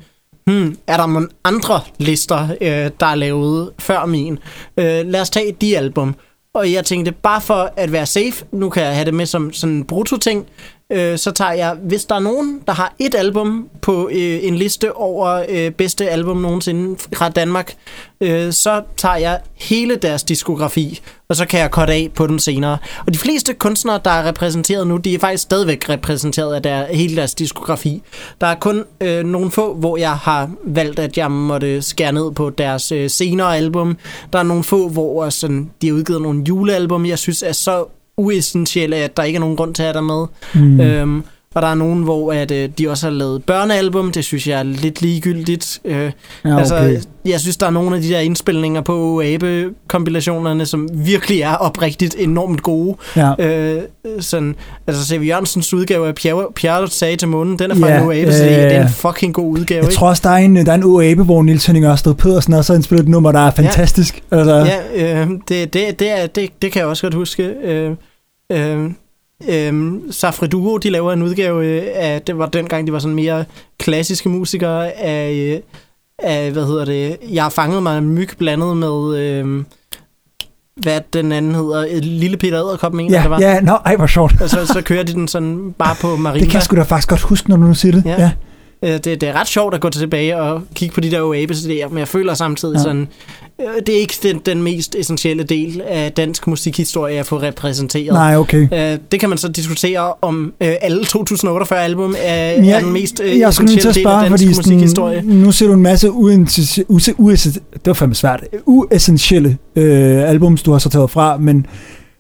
hmm, er der nogle andre lister, øh, der er lavet før min? Øh, lad os tage de album. Og jeg tænkte, bare for at være safe, nu kan jeg have det med som sådan en brutto-ting, øh, så tager jeg, hvis der er nogen, der har et album på øh, en liste over øh, bedste album nogensinde fra Danmark, øh, så tager jeg hele deres diskografi, og så kan jeg korte af på den senere. Og de fleste kunstnere, der er repræsenteret nu, de er faktisk stadigvæk repræsenteret af der, hele deres diskografi. Der er kun øh, nogle få, hvor jeg har valgt, at jeg måtte skære ned på deres øh, senere album. Der er nogle få, hvor sådan, de har udgivet nogle julealbum, jeg synes er så uessentielle, at der ikke er nogen grund til at have der med. Mm. Øhm, og der er nogen, hvor at, øh, de også har lavet børnealbum. Det synes jeg er lidt ligegyldigt. Øh, Ja, Altså, okay. jeg synes, der er nogle af de der indspilninger på Abe-kompilationerne, som virkelig er oprigtigt enormt gode. Ja. Øh, sådan, altså, C.V. Jørgensens udgave af Pierre, Pierre sagde til månen, den er fra Ja, en Abe, øh, det er en fucking god udgave, Jeg ikke? tror også, der er en, der er en UAB, hvor Niels Henning Ørsted Pedersen også har indspillet et nummer, der er fantastisk. Ja. Altså, Ja, øh, det, det, det, er, det, det kan jeg også godt huske. Øh, øh, øh, Safri Duo, de laver en udgave øh, af, det var dengang, de var sådan mere klassiske musikere af, øh, af hvad hedder det, jeg har fanget mig en myg blandet med, øh, hvad den anden hedder, Lille Peter Æderkop, mener jeg, det ja, var. ja, nå, ej, hvor sjovt. Og så, så kører de den sådan bare på Det marimba. kan jeg sgu da faktisk godt huske, når du nu siger det. Ja. Øh, Det, det er ret sjovt at gå tilbage og kigge på de der OAB's men jeg føler samtidig Ja. ja. sådan, øh, det er ikke den, den mest essentielle del af dansk musikhistorie at få repræsenteret. Nej, okay. Øh, det kan man så diskutere om øh, alle 2048 album er, Men er den mest øh, jeg nødt til essentielle at del af dansk fordi musikhistorie. sådan, nu ser du en masse uessentielle, det var fandme svært, uessentielle øh, albums, du har så taget fra, men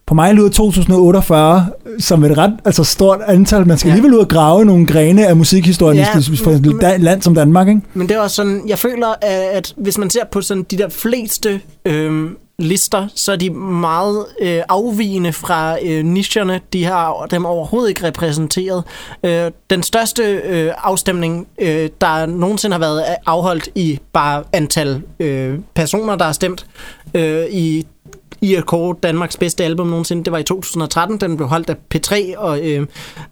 på mig lyder 2048 som et ret altså stort antal. Man skal Ja. alligevel ud og grave nogle grene af musikhistorien Ja, ja, for et da- land som Danmark, ikke? Men det er også sådan, jeg føler, at, at hvis man ser på sådan de der fleste øh, lister, så er de meget øh, afvigende fra øh, nicherne. De har dem overhovedet ikke repræsenteret. Øh, den største øh, afstemning, øh, der nogensinde har været afholdt i bare antal øh, personer, der har stemt øh, i i at kåre Danmarks bedste album nogensinde. Det var i 2013, den blev holdt af P3, og øh,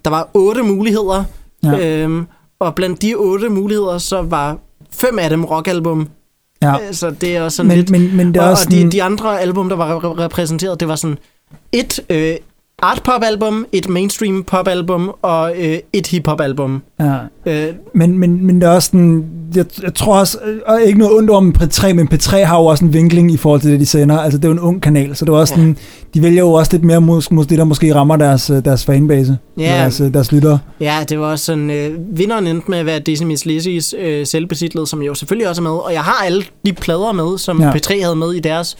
der var otte muligheder. Ja. Øhm, og blandt de otte muligheder, så var fem af dem rockalbum. Ja. Ja. Så det er også sådan Men, lidt... men, men det er og, også og de, de andre album, der var re- repræsenteret, det var sådan et øh, art pop album, et mainstream pop album og øh, et hip hop album. ja. Øh, Men, men, men det er også sådan, jeg, jeg tror også, øh, og ikke noget ondt om P3, men P3 har jo også en vinkling i forhold til det, de sender. Altså, det er jo en ung kanal, så det er også sådan, de vælger jo også lidt mere mod, mod det, der måske rammer deres, øh, deres fanbase, Ja. deres, øh, deres lyttere. ja, det var også sådan... Øh, vinderen endte med at være Dizzy Miss Lizzie's øh, selvbesitlet, som jo selvfølgelig også er med. Og jeg har alle de plader med, som Ja. ja. P3 havde med i deres...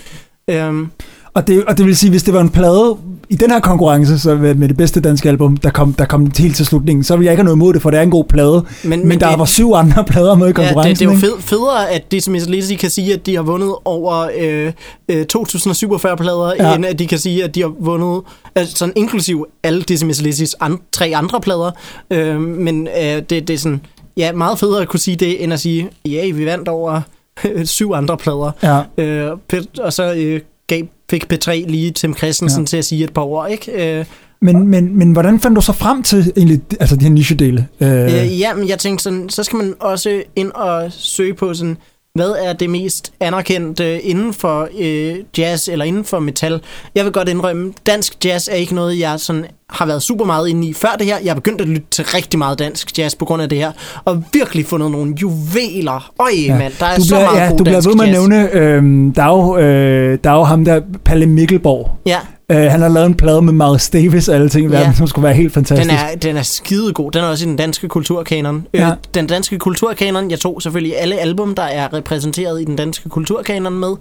Øhm, Og det, og det vil sige, hvis det var en plade i den her konkurrence, så med det bedste danske album, der kom, der kom helt til slutningen, så ville jeg ikke have noget imod det, for det er en god plade. Men, men, men der det, var syv andre plader med i Ja, det, konkurrencen. det er jo fed, federe, at Dizzy Miss Lizzy kan sige, at de har vundet over øh, øh, 2047 plader, Ja. end at de kan sige, at de har vundet, altså sådan inklusiv alle Miss Lizzys an, tre andre plader. Øh, men øh, det, det er sådan, ja, meget federe at kunne sige det, end at sige, ja, vi vandt over øh, syv andre plader. Ja. Øh, og så øh, gav fik P3 lige Tim Christensen Ja. til at sige et par ord, ikke? Øh, Men, men, men hvordan fandt du så frem til egentlig, altså de her nichedele? Øh, Øh, ja, men jeg tænkte sådan, så skal man også ind og søge på sådan, hvad er det mest anerkendte inden for øh, jazz eller inden for metal? Jeg vil godt indrømme, dansk jazz er ikke noget, jeg sådan har været super meget inde i før det her. Jeg er begyndt at lytte til rigtig meget dansk jazz på grund af det her, og virkelig fundet nogle juveler. Øj, ja. mand, der er du så bliver, meget ja, god du bliver ved med at nævne, øh, der, er jo, øh, der er jo ham der, Palle Mikkelborg. Ja, Øh, han har lavet en plade med Miles Davis og alle ting i Ja. verden, som skulle være helt fantastisk. Den er, den er skidegod. Den er også i den danske kulturkanon. Ja. Øh, den danske kulturkanon, jeg tog selvfølgelig alle album, der er repræsenteret i den danske kulturkanon med.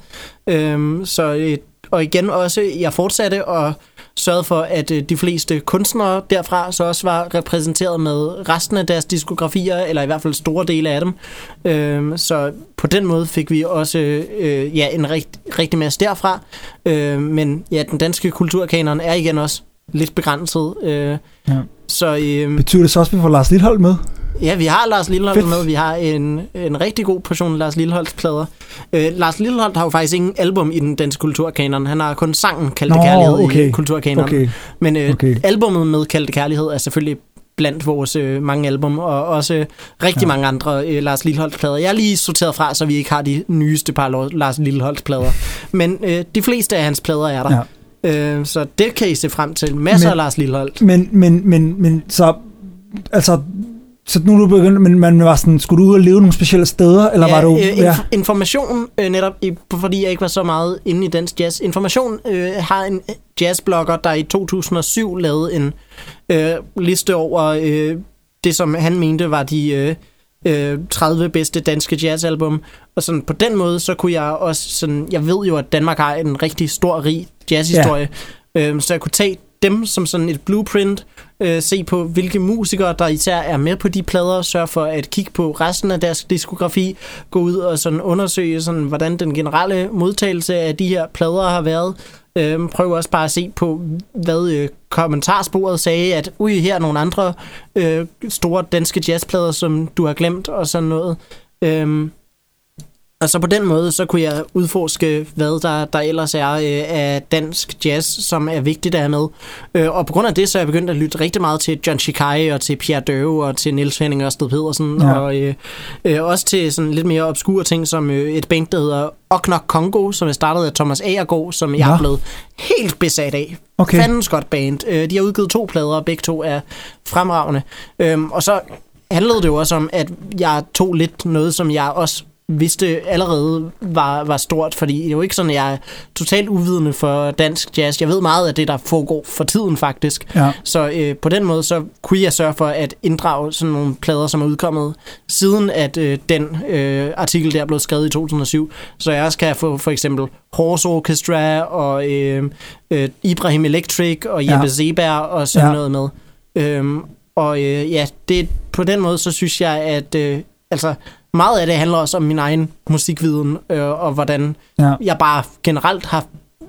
Øhm, så, øh, og igen også, jeg fortsatte og sørgede for, at øh, de fleste kunstnere derfra så også var repræsenteret med resten af deres diskografier, eller i hvert fald store dele af dem. Øhm, så på den måde fik vi også øh, ja, en rigt, rigtig masse derfra. Øh, men ja, den danske kulturkanon er igen også lidt begrænset. Øh, Ja. så øh, Betyder det så også, at vi får Lars Lilholdt med? Ja, vi har Lars Lilleholdt med. Vi har en, en rigtig god portion Lars Lilleholdt plader. Øh, Lars Lilleholdt har jo faktisk ingen album i den danske kulturkanon. Han har kun sangen Kaldte Nå, Kærlighed okay. i kulturkanon. Okay. Men øh, Okay. albummet med Kaldte Kærlighed er selvfølgelig blandt vores øh, mange album, og også rigtig Ja. mange andre øh, Lars Lilleholdt plader. Jeg er lige sorteret fra, så vi ikke har de nyeste par Lars- Lars Lilleholdt plader. Men øh, de fleste af hans plader er der. Ja. Øh, så det kan I se frem til. Masser Men- af Lars Lilleholdt. Men, men, men, men så, altså, så nu er du begyndt, men man var sådan, skulle du ud og leve nogle specielle steder, eller var du, øh, ja, inf- Information, øh, netop i, fordi jeg ikke var så meget inde i dansk jazz. Information øh, har en jazzblogger, der i 2007 lavede en øh, liste over øh, det, som han mente var de øh, øh, 30 bedste danske jazzalbum. Og sådan på den måde, så kunne jeg også sådan, jeg ved jo, at Danmark har en rigtig stor, rig jazzhistorie, ja. øh, så jeg kunne tage dem som sådan et blueprint, øh, se på, hvilke musikere, der især er med på de plader, sørge for at kigge på resten af deres diskografi, gå ud og sådan undersøge, sådan, hvordan den generelle modtagelse af de her plader har været. Øh, prøv også bare at se på, hvad øh, kommentarsporet sagde, at ui, her er nogle andre øh, store danske jazzplader, som du har glemt, og sådan noget. Øh, og så på den måde, så kunne jeg udforske, hvad der, der ellers er øh, af dansk jazz, som er vigtigt at have med. Øh, og på grund af det, så er jeg begyndt at lytte rigtig meget til John Shikai og til Pierre Døve og til Niels Henning Ørsted Pedersen. Ja. Ja. Og øh, øh, også til sådan lidt mere obskure ting, som øh, et band, der hedder Oknok Kongo, som er startet af Thomas Agergaard, som jeg Nå. er blevet helt besat af. Okay. Fandens godt band. Øh, de har udgivet to plader, og begge to er fremragende. Øhm, og så handlede det jo også om, at jeg tog lidt noget, som jeg også vidste allerede var, var stort, fordi det er jo ikke sådan, at jeg er totalt uvidende for dansk jazz. Jeg ved meget af det, der foregår for tiden faktisk. Ja. Så øh, på den måde, så kunne jeg sørge for at inddrage sådan nogle plader, som er udkommet siden, at øh, den øh, artikel der blev skrevet i 2007. Så jeg også kan få for eksempel Horse Orchestra og øh, øh, Ibrahim Electric og Jeppe Ja. Zeberg og sådan ja. noget med. Øhm, og øh, ja, det, på den måde, så synes jeg, at øh, altså, meget af det handler også om min egen musikviden, øh, og hvordan ja. jeg bare generelt har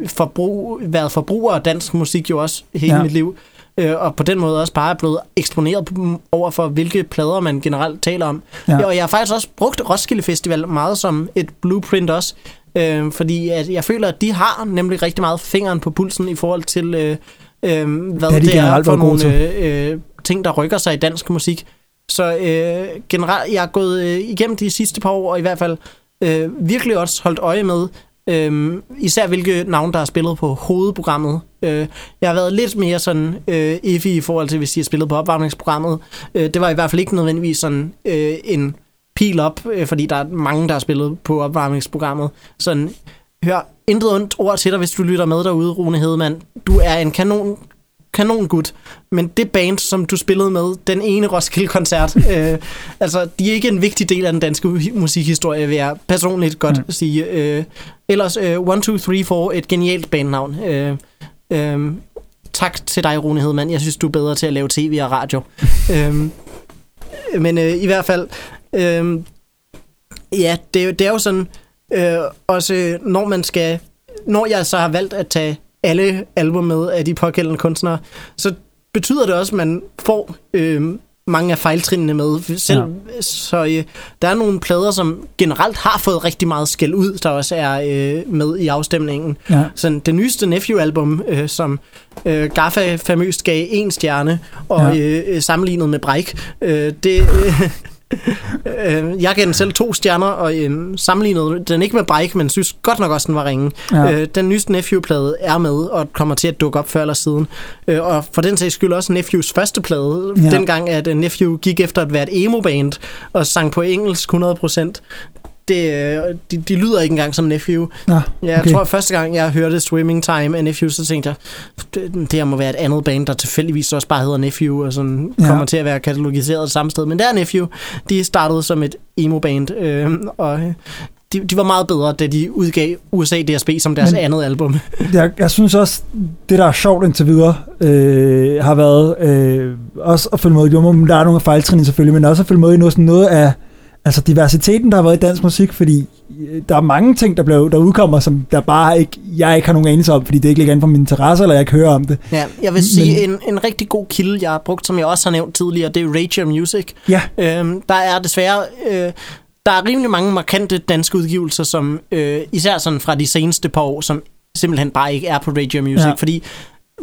forbrug, været forbruger af dansk musik jo også hele Ja. mit liv. Øh, og på den måde også bare er blevet eksponeret over for, hvilke plader man generelt taler om. Ja. Og jeg har faktisk også brugt Roskilde Festival meget som et blueprint også, øh, fordi at jeg føler, at de har nemlig rigtig meget fingeren på pulsen i forhold til, øh, øh, hvad Det har de det er for nogle øh, øh, ting, der rykker sig i dansk musik. Så øh, generelt, jeg er gået øh, igennem de sidste par år, og i hvert fald øh, virkelig også holdt øje med, øh, især hvilke navne, der har spillet på hovedprogrammet. Øh, jeg har været lidt mere sådan øh, iffy i forhold til, hvis de har spillet på opvarmningsprogrammet. Øh, det var i hvert fald ikke nødvendigvis sådan øh, en pil op, øh, fordi der er mange, der har spillet på opvarmningsprogrammet. Sådan, hør intet ondt ord til dig, hvis du lytter med derude, Rune Hedemann. Du er en kanon kanon gut, men det band, som du spillede med, den ene Roskilde-koncert, øh, altså, de er ikke en vigtig del af den danske musikhistorie, vil jeg personligt godt Mm. sige. Øh, ellers, øh, 1, 2, 3, 4, et genialt bandnavn. Øh, øh, tak til dig, Rune Hedemann. Jeg synes, du er bedre til at lave tv og radio. øh, men øh, i hvert fald, øh, ja, det, er det er jo sådan, øh, også når man skal, når jeg så har valgt at tage alle album med af de pågældende kunstnere, så betyder det også, at man får øh, mange af fejltrinene med. Selv, ja. Så øh, der er nogle plader, som generelt har fået rigtig meget skæld ud, der også er øh, med i afstemningen. Ja. Så det nyeste Nephew-album, øh, som øh, Gaffa famøst gav en stjerne, og Ja. ja. øh, sammenlignet med Breik, øh, det... Øh, Øh, jeg gav den selv to stjerner, og øh, sammenlignede den ikke med Breik, men synes godt nok også, den var ringe. Ja. Øh, den nyeste Nephew-plade er med, og kommer til at dukke op før eller siden. Øh, og for den sags skyld også Nephews første plade, Ja. ja. dengang at øh, Nephew gik efter at være et emo-band, og sang på engelsk 100%. Det, de, de lyder ikke engang som Nephew. Nå, Jeg okay. tror, at første gang jeg hørte Swimming Time af Nephew, så tænkte jeg, det, det her må være et andet band, der tilfældigvis også bare hedder Nephew, og sådan Ja. kommer til at være katalogiseret samme sted. Men det er Nephew. De startede som et emo-band, øh, og øh, de, de var meget bedre, da de udgav USA DSB som deres Men- Men... andet album. jeg, jeg synes også, det der er sjovt indtil videre, øh, har været øh, også at følge med, jo, men der er nogle fejltrin selvfølgelig, men også at følge med i noget, sådan noget af altså diversiteten, der har været i dansk musik, fordi øh, der er mange ting, der, blev, der udkommer, som der bare ikke, jeg ikke har nogen anelse om, fordi det ikke ligger inden for min interesse, eller jeg ikke hører om det. Ja, jeg vil sige, en, en rigtig god kilde, jeg har brugt, som jeg også har nævnt tidligere, det er Rager Music. Ja, Øhm, der er desværre... Øh, der er rimelig mange markante danske udgivelser, som øh, især sådan fra de seneste par år, som simpelthen bare ikke er på Radio Music, ja. fordi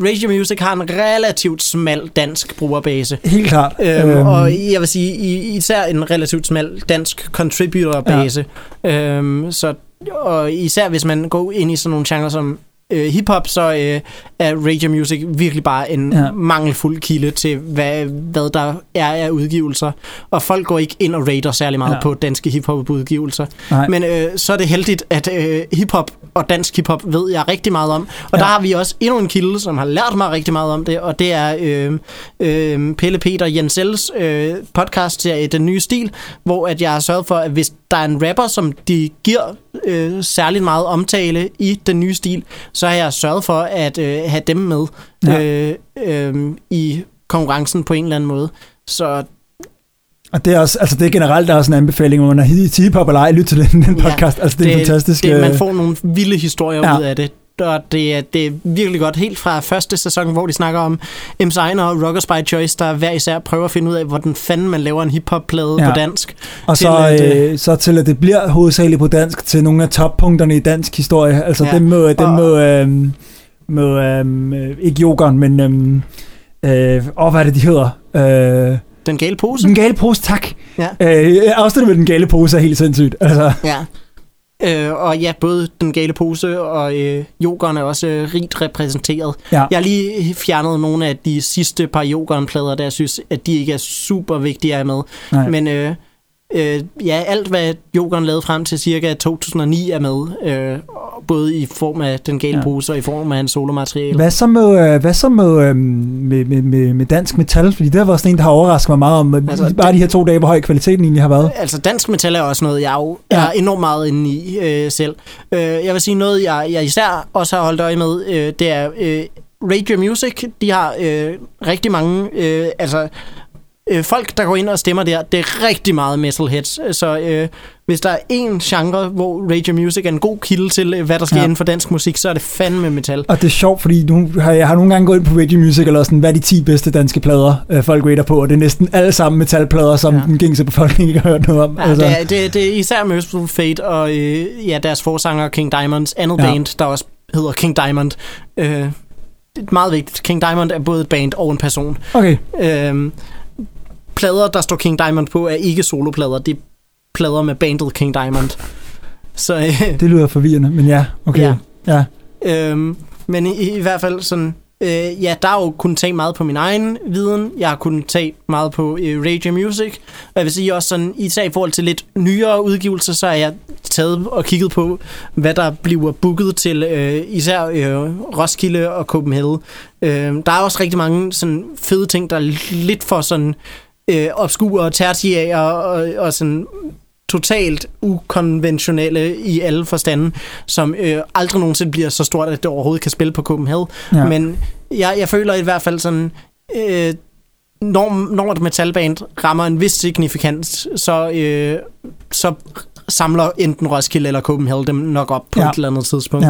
Radio Music har en relativt smal dansk brugerbase. helt klart. Øhm, øhm. Og jeg vil sige, i- især en relativt smal dansk contributor-base. Ja. Øhm, så, og især hvis man går ind i sådan nogle genrer som øh, hiphop, så øh, er Radio Music virkelig bare en Ja. mangelfuld kilde til, hvad, hvad der er af udgivelser. Og folk går ikke ind og rater særlig meget Ja. på danske hiphop-udgivelser. Men øh, så er det heldigt, at øh, hiphop og dansk hiphop ved jeg rigtig meget om. Og Ja. der har vi også endnu en kilde, som har lært mig rigtig meget om det, og det er øh, øh, Pelle Peter Jensels øh, podcast serie Den Nye Stil, hvor at jeg har sørget for, at hvis der er en rapper, som de giver øh, særligt meget omtale i Den Nye Stil, så har jeg sørget for at øh, have dem med Ja. øh, øh, i konkurrencen på en eller anden måde. Så Og det er også, altså det er generelt der er også en anbefaling, hvor man er hiphop eller ej, lyt til den, den Ja, podcast. altså det er fantastisk. Det, øh, man får nogle vilde historier Ja. ja. ud af det. Og det er, det er virkelig godt. Helt fra første sæson, hvor de snakker om M. Signer og Rockers by Choice, der hver især prøver at finde ud af, hvordan fanden man laver en hiphop-plade Ja. ja. på dansk. Og til så, at, øh, så til at det bliver hovedsageligt på dansk til nogle af toppunkterne i dansk historie. Altså ja. Ja. dem må, dem Og- må, øh, må øh, ikke jokeren, men øh, øh, hvad er det, de hedder? Øh, Den gale pose. den gale pose, tak. Ja. Øh, afsnittet med den gale pose er helt sindssygt. Altså, Ja. Øh, og ja, både den gale pose og øh, jokeren er også øh, rigt repræsenteret. ja. Jeg har lige fjernet nogle af de sidste par jokeren-plader, der jeg synes, at de ikke er super vigtige at have med. Nej. Men øh, øh, ja, alt hvad Jokeren lavede frem til cirka 2009 er med. Øh, både i form af den gale Ja. pose og i form af hans solomateriale. Hvad så med, øh, hvad så med, øh, med, med, med, med dansk metal? Fordi det har været sådan en, der har overrasket mig meget om, altså, bare de her to dage, hvor høj kvaliteten egentlig har været. Altså dansk metal er også noget, jeg jo Ja. er enormt meget inde i øh, selv. Øh, jeg vil sige noget, jeg, jeg især også har holdt øje med, øh, det er øh, Radio Music. De har øh, rigtig mange, øh, altså øh, folk, der går ind og stemmer der, det er rigtig meget metalheads. Så øh, hvis der er en genre, hvor Radio Music er en god kilde til, øh, hvad der sker Ja. inden for dansk musik, så er det fandme metal. Og det er sjovt, fordi nu har jeg har nogle gange gået ind på Radio Music eller sådan, hvad er de 10 bedste danske plader, øh, folk rater på, og det er næsten alle sammen metalplader, som ja. Den gængse befolkning ikke har hørt noget om. Ja, altså. det, er, det, det er især Merciful Fate og øh, ja, deres forsanger King Diamonds andet Ja. band, der også hedder King Diamond. Øh, det er meget vigtigt. King Diamond er både et band og en person. Okay, Øh, plader, der står King Diamond på, er ikke soloplader. Det er plader med bandet King Diamond. Så øh, det lyder forvirrende, men ja, okay. Ja. Ja. Øhm, men i, i hvert fald sådan, øh, ja, der har jo kunnet tage meget på min egen viden. Jeg har kunnet tage meget på øh, Radio Music. Og jeg vil sige også sådan, især i forhold til lidt nyere udgivelser, så har jeg taget og kigget på, hvad der bliver booket til øh, især øh, Roskilde og Copenhagen. Øh, der er også rigtig mange sådan fede ting, der er lidt for sådan øh, obskure og tertiære og, og sådan totalt ukonventionelle i alle forstande, som øh, aldrig nogensinde bliver så stort, at det overhovedet kan spille på Copenhagen. Ja. Men jeg, jeg føler i hvert fald sådan, øh, når, når et metalband rammer en vis signifikans, så, øh, så samler enten Roskilde eller Copenhagen dem nok op på Ja. et eller andet tidspunkt.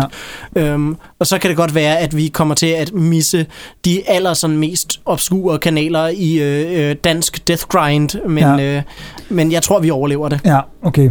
Ja. Øhm, og så kan det godt være, at vi kommer til at misse de aller sådan mest obskure kanaler i øh, øh, dansk death grind, men, Ja. øh, men jeg tror, vi overlever det. Ja, okay.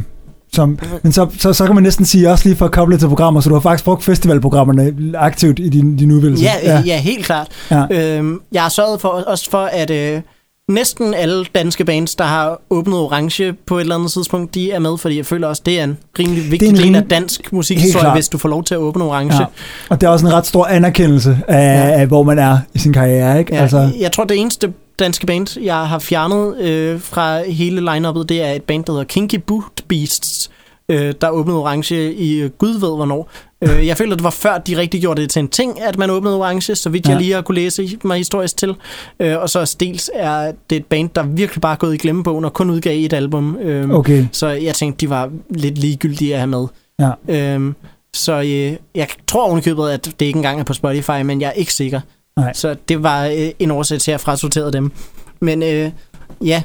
Som, men så, så, så kan man næsten sige, også lige for at koble til programmer, så du har faktisk brugt festivalprogrammerne aktivt i din, din udvælgelse. Ja, ja. ja helt klart. Ja. Øhm, jeg har sørget for, også for, at øh, næsten alle danske bands, der har åbnet Orange på et eller andet tidspunkt, de er med, fordi jeg føler også, det er en rimelig vigtig en del af dansk musikhistorie, klart. hvis du får lov til at åbne Orange. Ja. Og det er også en ret stor anerkendelse af, ja. Af hvor man er i sin karriere, ikke? Ja, altså... Jeg tror, det eneste danske band, jeg har fjernet øh, fra hele line-uppet, det er et band, der hedder Kinky Boot Beasts, øh, der åbnede Orange i øh, gud ved hvornår. Øh, jeg føler, det var før, de rigtig gjorde det til en ting, at man åbnede Orange, så vidt Ja. jeg lige har kunne læse mig historisk til. Øh, og så dels er det et band, der virkelig bare er gået i glemmebogen og kun udgav et album. Øh, okay. Så jeg tænkte, de var lidt ligegyldige at have med. Ja. Øhm, så øh, jeg tror ovenikøbet, at det ikke engang er på Spotify, men jeg er ikke sikker. Nej. Så det var øh, en årsag til, at jeg frasorterede dem. Men øh, ja,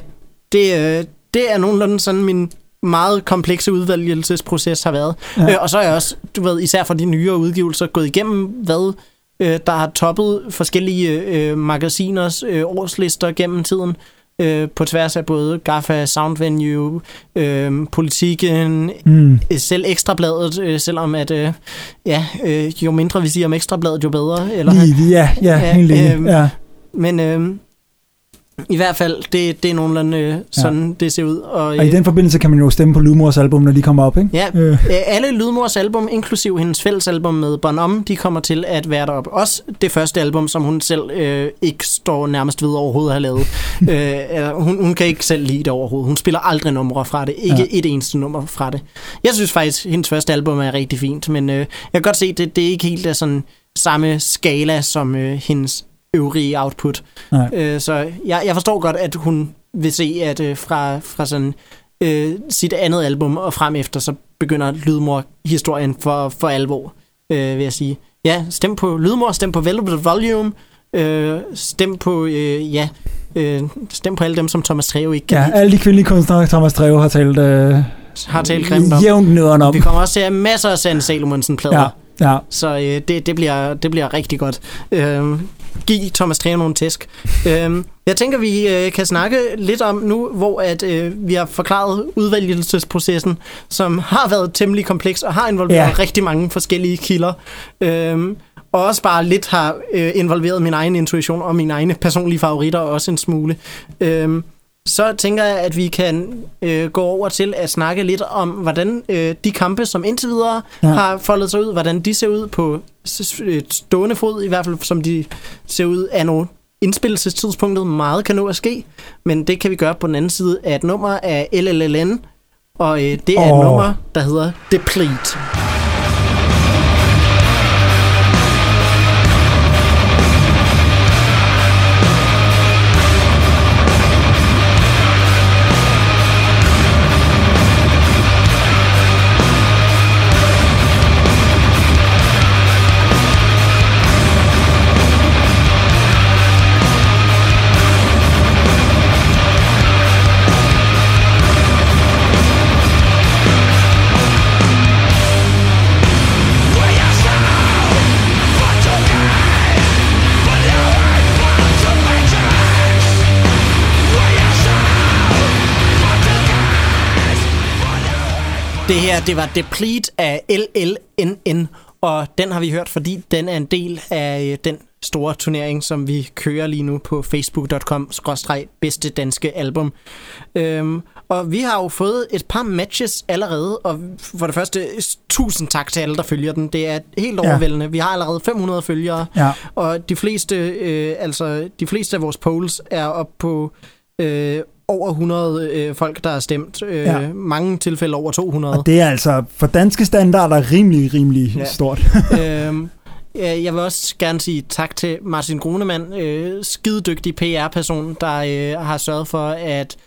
det, øh, det er nogenlunde sådan min meget komplekse udvalgelsesproces har været. Ja. Øh, og så er jeg også, du ved, især for de nyere udgivelser, gået igennem, hvad øh, der har toppet forskellige øh, magasiners øh, årslister gennem tiden. Øh, på tværs af både GAFA, Sound Venue, øh, Politiken, Mm. øh, selv Ekstrabladet, øh, selvom at, øh, ja, øh, jo mindre vi siger om Ekstrabladet, jo bedre. Eller, Lige, ja, ja, Ja, helt øhm, Ja. Men øh, i hvert fald, det, det er nogenlunde øh, sådan, ja. det ser ud. Og, Og i øh, den forbindelse kan man jo stemme på Lydmors album, når de kommer op, ikke? Ja, Øh. alle Lydmors album, inklusiv hendes fælles album med Bonhomme, de kommer til at være deroppe. Også det første album, som hun selv øh, ikke står nærmest ved overhovedet at have lavet. øh, hun, hun kan ikke selv lide det overhovedet. Hun spiller aldrig numre fra det. Ikke Ja. et eneste nummer fra det. Jeg synes faktisk, hendes første album er rigtig fint, men øh, jeg kan godt se, at det, det er ikke helt af sådan samme skala som øh, hendes øvrige output. Nej. Øh, så jeg, jeg forstår godt, at hun vil se, at øh, fra, fra sådan øh, sit andet album og frem efter, så begynder Lydmor-historien for, for alvor, øh, vil jeg sige. Ja, stem på Lydmor, stem på Velvet Volume, øh, stem på, øh, ja, øh, stem på alle dem, som Thomas Treve ikke kan Ja, lide, alle de kvindelige kunstnere, Thomas Treve har talt øh, har talt grimt om. jævnt nederen om. Vi kommer også til at have masser af Sand Salomonsen-plader. Ja, ja. Så øh, det, det, bliver, det bliver rigtig godt. Øh, giv Thomas Treve nogle tæsk. Øh, jeg tænker, vi øh, kan snakke lidt om nu, hvor at, øh, vi har forklaret udvælgelsesprocessen, som har været temmelig kompleks og har involveret Ja. rigtig mange forskellige kilder. Øh, og også bare lidt har øh, involveret min egen intuition og mine egne personlige favoritter også en smule. Øh, så tænker jeg, at vi kan øh, gå over til at snakke lidt om, hvordan øh, de kampe, som indtil videre Ja. har foldet sig ud, hvordan de ser ud på stående fod, i hvert fald som de ser ud af nogle indspillelsestidspunktet. Meget kan nå at ske, men det kan vi gøre på den anden side af et nummer af LLLN, og øh, det er Åh. et nummer, der hedder Deplete. Det her, det var Deplete af LLNN, og den har vi hørt, fordi den er en del af øh, den store turnering, som vi kører lige nu på facebook.com bedste danske album. Øhm, og vi har jo fået et par matches allerede, og for det første, tusind tak til alle, der følger den. Det er helt Ja. overvældende. Vi har allerede 500 følgere, Ja. og de fleste, øh, altså, de fleste af vores polls er op på øh, over 100 øh, folk, der har stemt. Øh, Ja. Mange tilfælde over 200. Og det er altså for danske standarder rimelig, rimelig ja. Stort. øhm, jeg vil også gerne sige tak til Martin Grunemann, øh, skidedygtig PR-person, der øh, har sørget for at,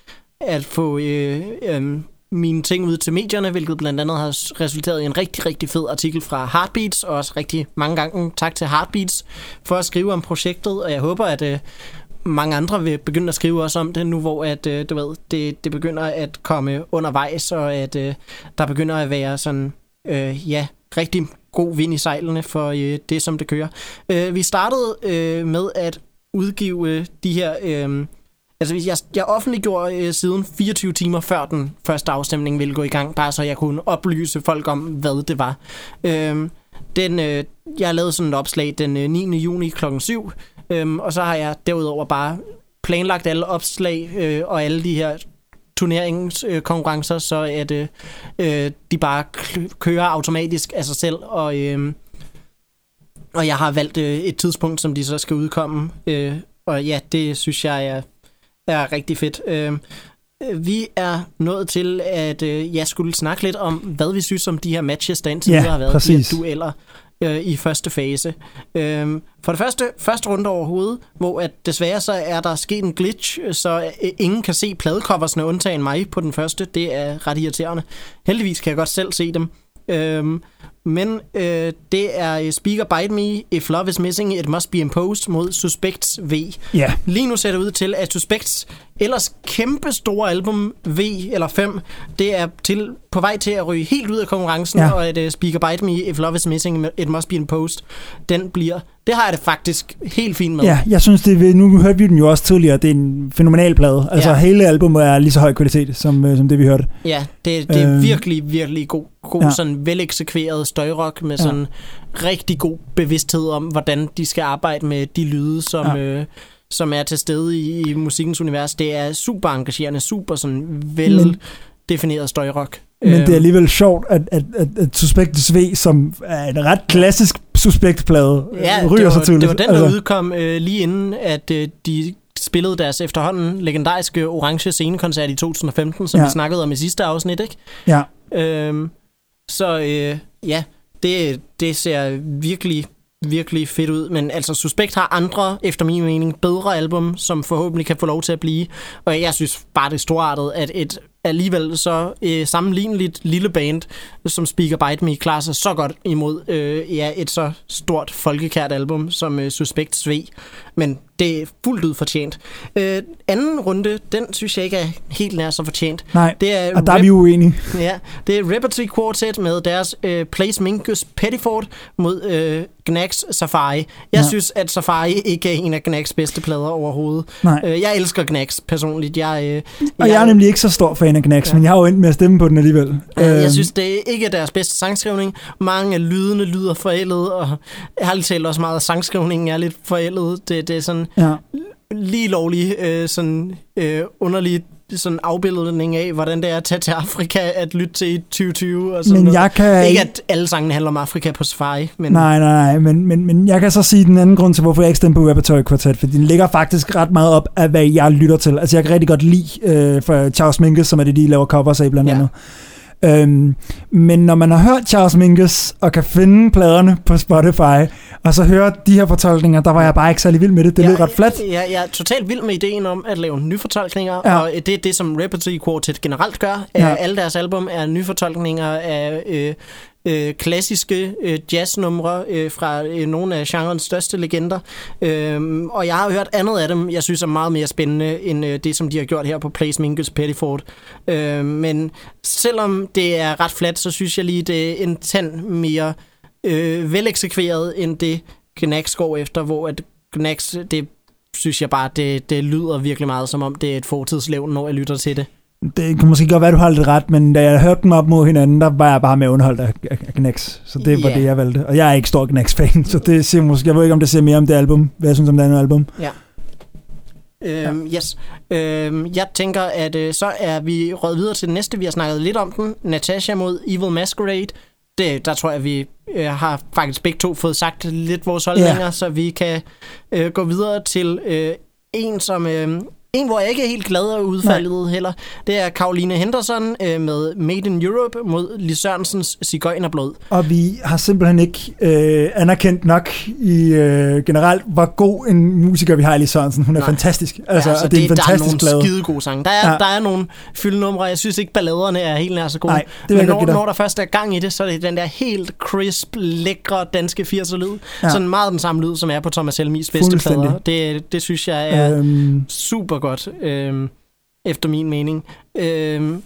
at få øh, øh, mine ting ud til medierne, hvilket blandt andet har resulteret i en rigtig, rigtig fed artikel fra Heartbeats, og også rigtig mange gange tak til Heartbeats for at skrive om projektet, og jeg håber, at øh, mange andre vil begynde at skrive også om det nu, hvor at, øh, du ved, det, det begynder at komme undervejs, og at øh, der begynder at være sådan, øh, ja, rigtig god vind i sejlene for øh, det, som det kører. Øh, vi startede øh, med at udgive de her... Øh, altså, jeg, jeg offentliggjorde øh, siden 24 timer før den første afstemning ville gå i gang, bare så jeg kunne oplyse folk om, hvad det var. Øh, den, øh, jeg lavede sådan et opslag den øh, 9. juni kl. 7, øh, og så har jeg derudover bare planlagt alle opslag øh, og alle de her turneringskonkurrencer, så at øh, øh, de bare kører automatisk af sig selv, og, øh, og jeg har valgt øh, et tidspunkt, som de så skal udkomme, øh, og ja, det synes jeg er, er rigtig fedt. Øh, øh, vi er nået til, at øh, jeg skulle snakke lidt om, hvad vi synes om de her matches, der indtil Ja, videre har været, præcis. de her dueller øh, i første fase. Øhm, for det første, første runde overhovedet, hvor at desværre så er der sket en glitch, så øh, ingen kan se pladecoversne undtagen mig på den første. Det er ret irriterende. Heldigvis kan jeg godt selv se dem. Øhm, men øh, det er øh, Speaker Bite Me, If Love Is Missing, It Must Be Imposed mod Suspects V. Ja. Lige nu ser det ud til, at Suspects ellers kæmpe store album V eller 5, det er til, på vej til at ryge helt ud af konkurrencen, Ja. og at uh, Speaker Bite Me, If Love Is Missing, It Must Be Imposed, den bliver, det har jeg det faktisk helt fint med. Ja, jeg synes, det, nu hørte vi den jo også tidligere, det er en fænomenal plade. Altså, Ja. hele albumet er lige så høj kvalitet, som, øh, som det, vi hørte. Ja, det, det er Øhm. virkelig, virkelig god, god Ja. sådan veleksekveret støjrock med Ja. sådan rigtig god bevidsthed om, hvordan de skal arbejde med de lyde, som, ja. øh, som er til stede i, i musikkens univers. Det er super engagerende, super sådan vel defineret støjrock. Men Øhm, det er alligevel sjovt, at, at, at, at Suspect V, som er en ret klassisk Suspect-plade, Ja, øh, ryger det var, så tidligt. det var den, der altså. udkom øh, lige inden, at øh, de spillede deres efterhånden legendariske orange scenekoncert i 2015, som Ja. ja. vi snakkede om i sidste afsnit, ikke? Ja, Øhm, så øh, ja, det, det ser virkelig, virkelig fedt ud. Men altså, Suspekt har andre, efter min mening, bedre album, som forhåbentlig kan få lov til at blive. Og jeg synes bare, det er storartet, at et alligevel så øh, sammenligneligt lille band, som Speaker Bite Me, klarer sig så godt imod øh, ja, et så stort folkekært album som øh, Suspekt Sve. Men det er fuldt ud fortjent. Øh, anden runde, den synes jeg ikke er helt nær så fortjent. nej, Det er og der er vi uenige. Ja, det er Repertory Quartet med deres øh, Place Minkus Pettiford mod øh, Gnags Safari. Jeg Ja. synes, at Safari ikke er en af Gnags bedste plader overhovedet. Nej. Øh, jeg elsker Gnags personligt. Jeg, øh, Og jeg er nemlig ikke så stor fan af Gnax, ja. Ja. men jeg har jo endt med at stemme på den alligevel. Øhm, jeg synes, det er ikke deres bedste sangskrivning. Mange af lydene lyder forældet, og ærligt talt også meget af sangskrivningen er lidt forældet. Det, det er sådan Ja. lige lovlig øh, sådan øh, underlig sådan afbildning af, hvordan det er at tage til Afrika at lytte til i 2020 og sådan Men noget. jeg kan Ikke at alle sangene handler om Afrika på safari, men Nej, nej, nej, men, men, men jeg kan så sige den anden grund til, hvorfor jeg ikke stemmer på Repertory Quartet, for den ligger faktisk ret meget op af, hvad jeg lytter til. Altså, jeg kan rigtig godt lide øh, for Charles Mingus, som er det, de laver covers af blandt Ja. andet. Øhm, men når man har hørt Charles Mingus og kan finde pladerne på Spotify, og så høre de her fortolkninger, der var jeg bare ikke særlig vild med det. Det lød ret fladt. Jeg, jeg er totalt vild med ideen om at lave nyfortolkninger, Ja. og det er det, som Repertory Quartet generelt gør. Ja. Alle deres album er nyfortolkninger af øh, øh, klassiske øh, jazznumre øh, fra øh, nogle af genrens største legender. Øh, og jeg har hørt andet af dem, jeg synes er meget mere spændende end øh, det, som de har gjort her på Place Mingus Pettiford. Øh, men selvom det er ret fladt, så synes jeg lige, det er en tand mere øh, veleksekveret end det Gnax går efter, hvor at Gnax, det synes jeg bare, det, det lyder virkelig meget som om, det er et fortidslevn, når jeg lytter til det. Det kan måske godt være, du har lidt ret, men da jeg hørte dem op mod hinanden, der var jeg bare med underholdt af, af, af Gnax. Så det var Ja. det, jeg valgte. Og jeg er ikke stor Gnax-fan, så det siger måske, jeg ved ikke, om det siger mere om det album, hvad jeg synes om det andet album. Øhm, yes. Øhm, jeg tænker, at øh, så er vi røget videre til den næste. Vi har snakket lidt om den. Natasha mod Evil Masquerade. Det, der tror jeg, vi øh, har faktisk begge to fået sagt lidt vores holdninger, Ja. så vi kan øh, gå videre til øh, en, som øh, en, hvor jeg ikke er helt glad af udfaldet Nej. heller, det er Karoline Henderson øh, med Made in Europe mod Lis Sørensens Cigøjnerblod. Og vi har simpelthen ikke øh, anerkendt nok i øh, generelt, hvor god en musiker vi har i Lis Sørensen. Hun er Nej. fantastisk. Altså, ja, så og det er en fantastisk der er nogle plade. skide gode sange. Der er, ja. Der er nogle fyldnumre. Jeg synes ikke, balladerne er helt nær så gode. Nej, det Men når, når der først er gang i det, så er det den der helt crisp, lækre danske 80'er lyd. Ja. Sådan meget den samme lyd, som er på Thomas Helmis bedste plader. Det, det synes jeg er Øhm, super godt, øhm, efter min mening. Øhm,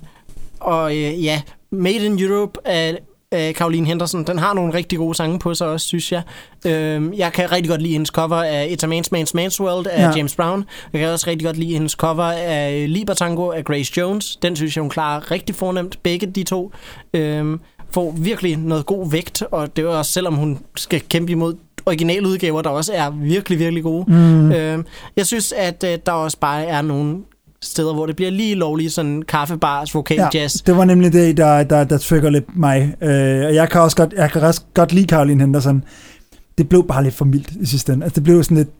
og øh, ja, Made in Europe af, af Caroline Henderson, den har nogle rigtig gode sange på sig også, synes jeg. Øhm, jeg kan rigtig godt lide hendes cover af It's a Man's Man's Man's World af ja. Ja. James Brown. Jeg kan også rigtig godt lide hendes cover af Libertango af Grace Jones. Den synes jeg, hun klarer rigtig fornemt, begge de to. Øhm, får virkelig noget god vægt, og det er også, selvom hun skal kæmpe imod originaludgaver, der også er virkelig, virkelig gode. mm, Øh, jeg synes, at øh, der også bare er nogle steder, hvor det bliver lige lovligt sådan kaffebars, vokal ja, jazz. det var nemlig det, der, der, der trigger lidt mig. Øh, og jeg kan også godt, jeg kan også godt lide Caroline Henderson. Det blev bare lidt for mildt i sidste ende. Altså, det blev sådan lidt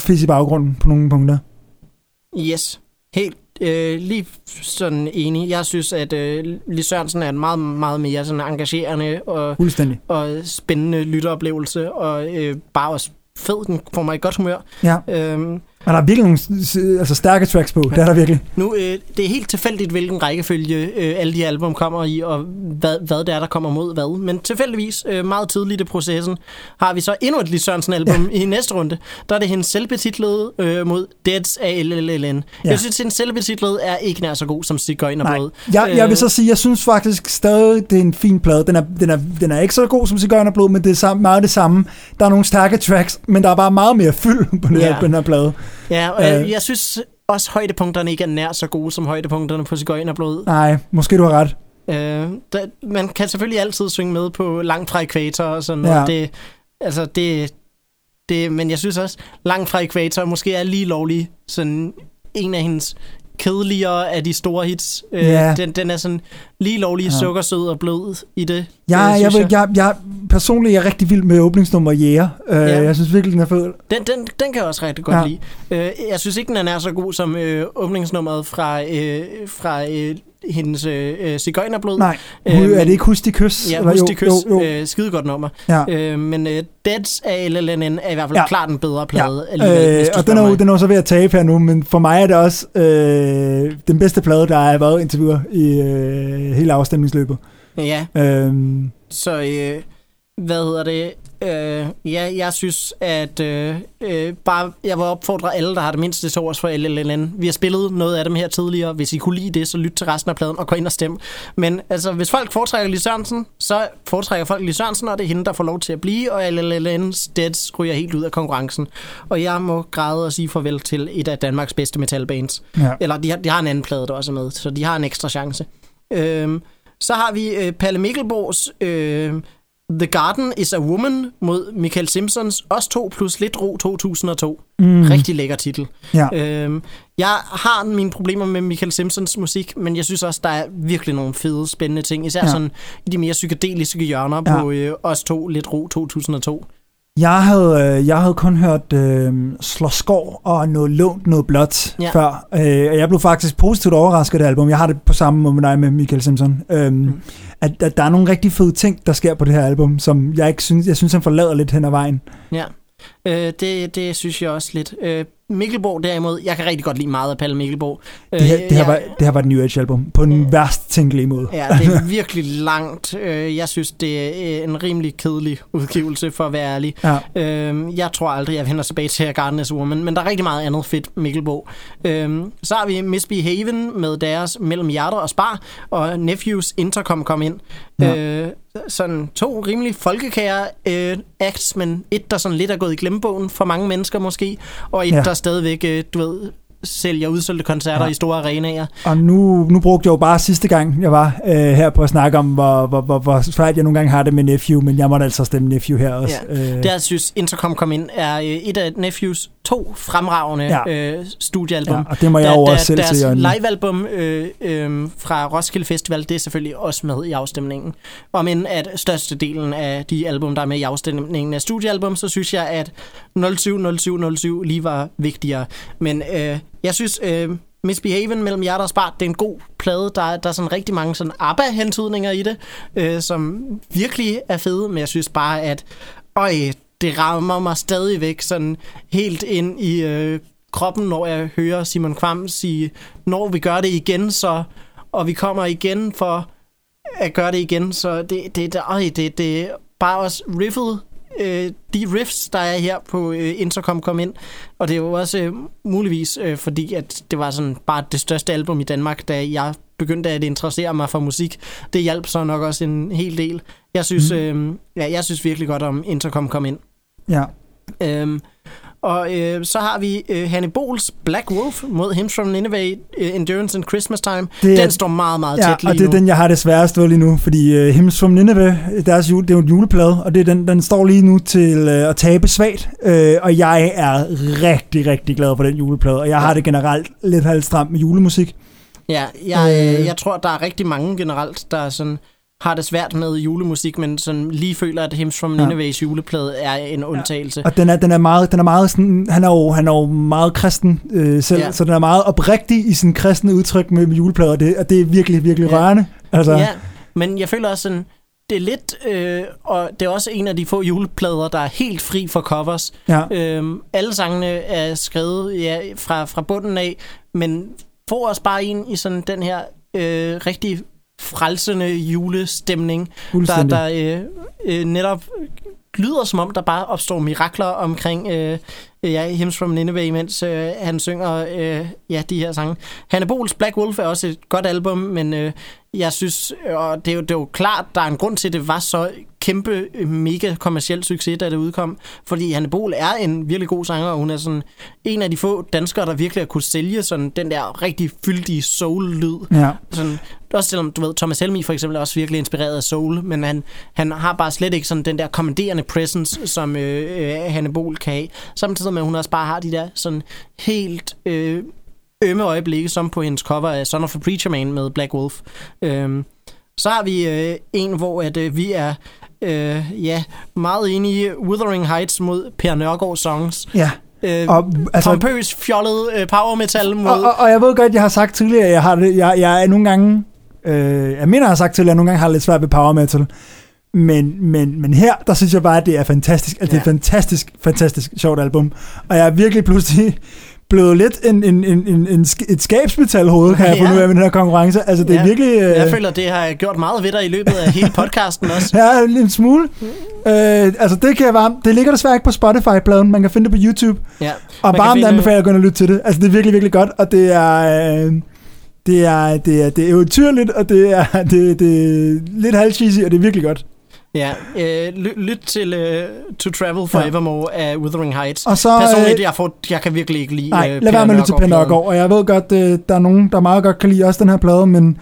fisk i baggrunden på nogle punkter. Yes, helt øh, lige sådan enig. Jeg synes, at øh, Lis Sørensen er en meget, meget mere sådan engagerende og, Fuldstændig. og spændende lytteoplevelse, og øh, bare også fed. Den får mig i godt humør. Ja. Øhm, Men der er virkelig nogle altså, stærke tracks på. Det er der virkelig. Nu, øh, det er helt tilfældigt, hvilken rækkefølge øh, alle de album kommer i, og hvad, hvad det er, der kommer mod hvad. Men tilfældigvis, øh, meget tidligt i processen, har vi så endnu et Lis Sørensen-album ja. i næste runde. Der er det hendes selvbetitlede øh, mod Deads af LLLN. Ja. Ja. Jeg synes, at hendes selvbetitlede er ikke nær så god som Sigøjnerblod. Jeg, jeg Øh. vil så sige, jeg synes faktisk stadig, det er en fin plade. Den er, den er, den er ikke så god som Cigøjnerblod, men det er meget det samme. Der er nogle stærke tracks, men der er bare meget mere fyld på, Ja. her, på den her plade. Ja, og jeg, Øh. jeg synes også, højdepunkterne ikke er nær så gode som højdepunkterne på Sigøjnerblod. Nej, måske du har ret. Øh, der, man kan selvfølgelig altid synge med på langt fra ekvator og sådan noget. Ja. Det, altså det, det, men jeg synes også, langt fra ekvator måske er lige lovlig sådan en af hendes kedeligere af de store hits. Øh, Ja. den, den er sådan lige lovlig Ja. sukkersød og blød i det. Jeg, øh, jeg, jeg, jeg, jeg, personligt er jeg rigtig vild med åbningsnummer Jæger. Øh, Ja. Jeg synes virkelig, den er fed. Den, den, den kan jeg også rigtig godt Ja. ja. lide. Øh, jeg synes ikke, den er så god som øh, åbningsnummeret fra, øh, fra øh, hendes øh, cigøjnerblod. Nej, Øh, øh, er det ikke Husk de Kys? Ja, jo, de kys. Jo, jo. Øh, skide godt nummer. Ja. Øh, men øh, Deads af LLNN er i hvert fald Ja. klart en bedre plade. Ja, øh, og den er, jo, den er jo så ved at tabe her nu, men for mig er det også øh, den bedste plade, der har været indtil videre i øh, hele afstemningsløbet. Ja, Øhm, så øh, hvad hedder det? Øh, ja, jeg synes, at øh, øh, bare, jeg vil opfordre alle, der har det mindste til års for LLNN. Vi har spillet noget af dem her tidligere. Hvis I kunne lide det, så lyt til resten af pladen og gå ind og stem. Men altså, hvis folk foretrækker Lis Sørensen, så foretrækker folk Lis Sørensen, og det er hende, der får lov til at blive, og LLN's Deads ryger helt ud af konkurrencen. Og jeg må græde og sige farvel til et af Danmarks bedste metalbands. ja. Eller de har, de har en anden plade, der også er med, så de har en ekstra chance. Øhm, så har vi øh, Palle Mikkelborgs øh, The Garden is a Woman mod Michael Simpsons Os to plus lidt ro 2002. Mm. Rigtig lækker titel. Ja. Øhm, jeg har mine problemer med Michael Simpsons musik, men jeg synes også, der er virkelig nogle fede, spændende ting. Især Ja. sådan i de mere psykedeliske hjørner Ja. på øh, Os to lidt ro 2002. Jeg havde, øh, jeg havde kun hørt øh, Slå skår og noget lånt, noget blåt Ja. før. Øh, og jeg blev faktisk positivt overrasket af det album. Jeg har det på samme måde med dig med Michael Simpson. Øhm, mm. at, at der er nogle rigtig fede ting, der sker på det her album, som jeg ikke synes, jeg synes, han forlader lidt hen ad vejen. Ja, øh, det, det synes jeg også lidt. Øh, Mikkelborg derimod, jeg kan rigtig godt lide meget af Palle Mikkelborg. Øh, Det her, det her, jeg- var, det her var et New Age album, på den værst tænkelige måde. Ja, det er virkelig langt. Øh, Jeg synes, det er en rimelig kedelig udgivelse, for at være ærlig. Ja. Øhm, Jeg tror aldrig, jeg vender tilbage til Gardener's Woman, men der er rigtig meget andet fedt Mikkelbo. Øhm, Så har vi Misbehaven med deres Mellem Hjerter og Spar, og Nephews Intercom kom ind. Ja. Øh, Sådan to rimelig folkekære øh, acts, men et, der sådan lidt er gået i glemmebogen for mange mennesker måske, og et, Ja. der stadigvæk, øh, du ved, sælger udsolgte koncerter Ja. i store arenaer. Og nu, nu brugte jeg jo bare sidste gang, jeg var øh, her på at snakke om, hvor, hvor, hvor, hvor svært jeg nogle gange har det med Nephew, men jeg måtte altså stemme Nephew her også. Ja. Øh, Der synes Intercom kom ind er øh, et af Nephews to fremragende Ja. øh, studiealbum. ja, og det må jeg jo også selv deres se. øjnene. livealbum øh, øh, fra Roskilde Festival, det er selvfølgelig også med i afstemningen. Om end at størstedelen af de album, der er med i afstemningen er studiealbum, så synes jeg, at 070707 lige var vigtigere. Men øh, jeg synes, øh, Misbehaven mellem hjerter og spart, det er en god plade. Der, er- der er sådan rigtig mange sådan ABBA-hentydninger i det, øh, som virkelig er fede, men jeg synes bare, at øj, det rammer mig stadigvæk sådan helt ind i øh, kroppen, når jeg hører Simon Kvam sige, når vi gør det igen, så og vi kommer igen for at gøre det igen, så det, det, det, øj, det, det bare også riffet, øh, de riffs, der er her på øh, Intercom kom ind, og det er jo også øh, muligvis, øh, fordi at det var sådan bare det største album i Danmark, da jeg begyndte at interessere mig for musik. Det hjalp så nok også en hel del. Jeg synes, mm. øh, ja, jeg synes virkelig godt om Intercom kom ind. Ja. Øhm, og øh, så har vi øh, Hannibal's Black Wolf mod Hymns from Nineveh, øh, Endurance and Christmas Time. Det er- den står meget, meget Ja, tæt lige og det er nu. den, jeg har det sværest ved lige nu, fordi uh, Hymns from Nineveh, deres jule, det er jo en juleplade, og det er den, den står lige nu til uh, at tabe svagt, uh, og jeg er rigtig, rigtig glad for den juleplade, og jeg har det generelt lidt halvstramt med julemusik. Ja, jeg, Øh. øh, jeg tror, der er rigtig mange generelt, der sådan har det svært med julemusik, men sådan lige føler, at Hymns from Ja. Nineveh's juleplade er en undtagelse. Og den er, den er meget, den er meget sådan, han er jo, han er jo meget kristen øh, selv, Ja. ja. så den er meget oprigtig i sin kristne udtryk med, med juleplader, og det, og det er virkelig, virkelig Ja. rørende. Altså, Ja, men jeg føler også sådan, det er lidt, øh, og det er også en af de få juleplader, der er helt fri for covers. ja. Øhm, alle sangene er skrevet ja, fra, fra bunden af, men får os bare ind i sådan den her øh, rigtig frelsende julestemning, der, der øh, øh, netop lyder som om, der bare opstår mirakler omkring øh, ja, Hymns from Nineveh, mens øh, han synger øh, ja, de her sange. Hannibal's Black Wolf er også et godt album, men øh, jeg synes, og det er, jo, det er jo klart, der er en grund til, at det var så kæmpe, øh, mega kommersiel succes, da det udkom. Fordi Hannibal er en virkelig god sanger, og hun er sådan en af de få danskere, der virkelig har kunne sælge sådan den der rigtig fyldige soul-lyd. Ja. Sådan, også selvom, du ved, Thomas Helmi for eksempel er også virkelig inspireret af soul, men han, han har bare slet ikke sådan den der kommanderende presence, som øh, øh, Hannibal kan have. Samtidig at hun også bare har de der sådan helt øh, ømme øjeblikke, som på hendes cover af Son of a Preacher Man med Black Wolf. Øhm, så har vi øh, en, hvor at, øh, vi er øh, ja, meget enige Wuthering Heights mod Per Nørgaard songs. ja. Øh, Og, altså, pompøs, fjollet øh, power metal mod... Og, og, og jeg ved godt, jeg har sagt tidligere, at jeg, har jeg, jeg er nogle gange, øh, jeg mener, jeg har sagt tidligere, at jeg nogle gange har lidt svært ved power metal. Men, men, men her, der synes jeg bare, at det er fantastisk. At det er et Ja. fantastisk, fantastisk sjovt album. Og jeg er virkelig pludselig blevet lidt en, en, en, en, en, et skabsmetalhoved, kan jeg få Ja. nu af med den her konkurrence. Altså, det er Ja. virkelig... Øh, Jeg føler, det har jeg gjort meget ved dig i løbet af hele podcasten også. Ja, en smule. Øh, altså, det kan jeg varmt. Det ligger desværre ikke på Spotify-pladen. Man kan finde det på YouTube. Ja. Og bare finde- anbefaler at gå ind og lytte til det. Altså, det er virkelig, virkelig godt, og det er... Øh, det er, det er, det er eventyrligt, og det er, det, det er lidt halvcheesy, og det er virkelig godt. Ja, øh, ly- lyt til uh, To Travel Forevermore ja. af Wuthering Heights. Og så... Personligt, øh, jeg, får, jeg kan virkelig ikke lide nej, øh, lad være med at lytte til Per. Nørgaard, og jeg ved godt, øh, der er nogen, der meget godt kan lide også den her plade, men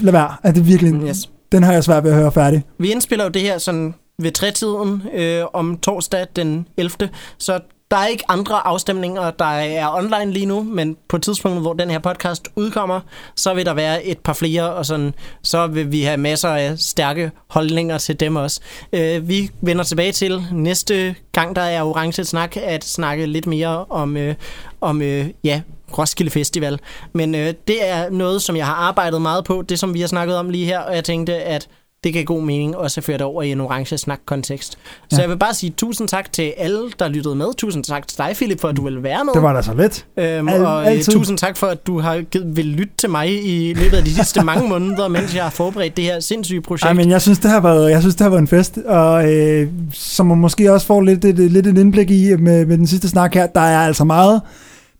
lad være. Altså, det virkelig... Yes. Den har jeg svært ved at høre færdig. Vi indspiller jo det her sådan ved trætiden øh, om torsdag den 11. Så der er ikke andre afstemninger, der er online lige nu, men på tidspunktet, hvor den her podcast udkommer, så vil der være et par flere, og sådan, så vil vi have masser af stærke holdninger til dem også. Øh, vi vender tilbage til næste gang, der er Orange Snak, at snakke lidt mere om, øh, om øh, ja, Roskilde Festival. Men øh, det er noget, som jeg har arbejdet meget på, det som vi har snakket om lige her, og jeg tænkte, at det gav god mening også at føre det over i en orange snak-kontekst. Så Ja. jeg vil bare sige tusind tak til alle, der lyttede med. Tusind tak til dig, Philip, for at du vil være med. Det var da så let. Øhm, Al- og øh, altid. tusind tak for, at du har givet, vil lytte til mig i løbet af de sidste mange måneder, mens jeg har forberedt det her sindssyge projekt. Ej, men jeg synes, det har været, jeg synes, det har været en fest, og øh, som man måske også får lidt, lidt, lidt et indblik i med, med den sidste snak her, der er altså meget,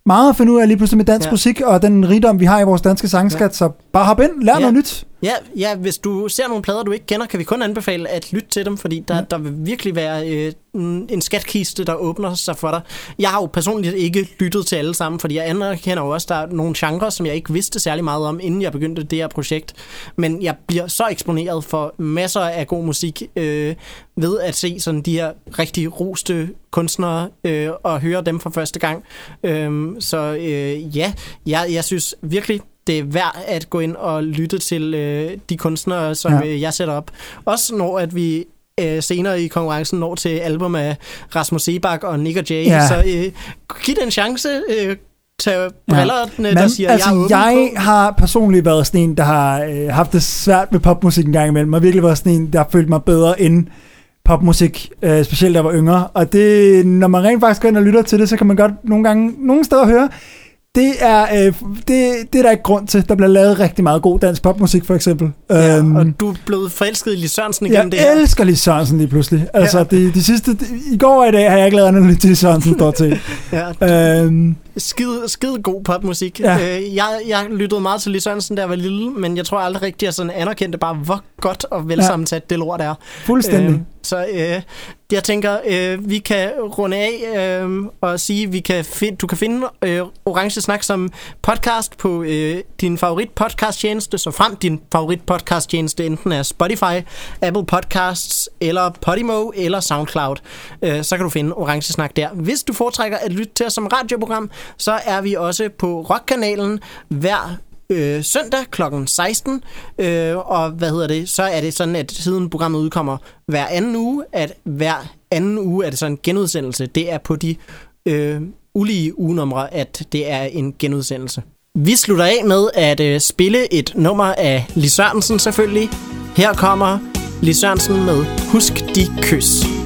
meget at finde ud af lige pludselig med dansk Ja. musik, og den rigdom, vi har i vores danske sangskat, ja. så bare hop ind, lær ja. noget nyt. Ja, ja, hvis du ser nogle plader, du ikke kender, kan vi kun anbefale at lytte til dem, fordi der, der vil virkelig være øh, en skatkiste, der åbner sig for dig. Jeg har jo personligt ikke lyttet til alle sammen, fordi jeg anerkender jo også, der er nogle genrer, som jeg ikke vidste særlig meget om, inden jeg begyndte det her projekt. Men jeg bliver så eksponeret for masser af god musik øh, ved at se sådan de her rigtig roste kunstnere øh, og høre dem for første gang. Øhm, så øh, ja, jeg, jeg synes virkelig, det er værd at gå ind og lytte til øh, de kunstnere, som ja. Ja. øh, jeg sætter op. Også når at vi øh, senere i konkurrencen når til album af Rasmus Sebak og Nick og Jay, Ja. så øh, giv det en chance. Øh, tage brillerne, der Men, siger, altså, jeg er åben jeg på. har personligt været sådan en, der har øh, haft det svært med popmusik en gang imellem, og virkelig været sådan en, der har følt mig bedre end popmusik, øh, specielt da jeg var yngre. Og det, når man rent faktisk går ind og lytter til det, så kan man godt nogle gange, nogle steder høre, det er, øh, det, det er der ikke grund til. Der bliver lavet rigtig meget god dansk popmusik, for eksempel. Ja, Øhm, og du er blevet forelsket i Lis Sørensen igennem jeg det her. elsker Lis Sørensen lige pludselig. Altså, Ja. de, de sidste, de, i går og i dag har jeg ikke lavet andet end Lis Sørensen, står til. Ja, øhm, skide, skide god popmusik. Ja. Øh, jeg, jeg lyttede meget til Lis Sørensen, da jeg var lille, men jeg tror aldrig rigtig, jeg sådan anerkendte bare, hvor godt og velsammensat det lort er. fuldstændig. Øh, så øh, jeg tænker, øh, vi kan runde af øh, og sige, vi kan find, du kan finde øh, Orange Snak som podcast på øh, din favorit podcast tjeneste, så frem din favorit podcast tjeneste enten er Spotify, Apple Podcasts eller Podimo eller SoundCloud. Øh, så kan du finde Orange Snak der. Hvis du foretrækker at lytte til os som radioprogram, så er vi også på Rockkanalen hver øh, søndag kl. 16. Øh, og hvad hedder det? Så er det sådan, at siden programmet udkommer hver anden uge, at hver anden uge er det sådan en genudsendelse. Det er på de øh, ulige ugenumre, at det er en genudsendelse. Vi slutter af med at øh, spille et nummer af Lis Sørensen selvfølgelig. Her kommer Lis Sørensen med Husk de kys.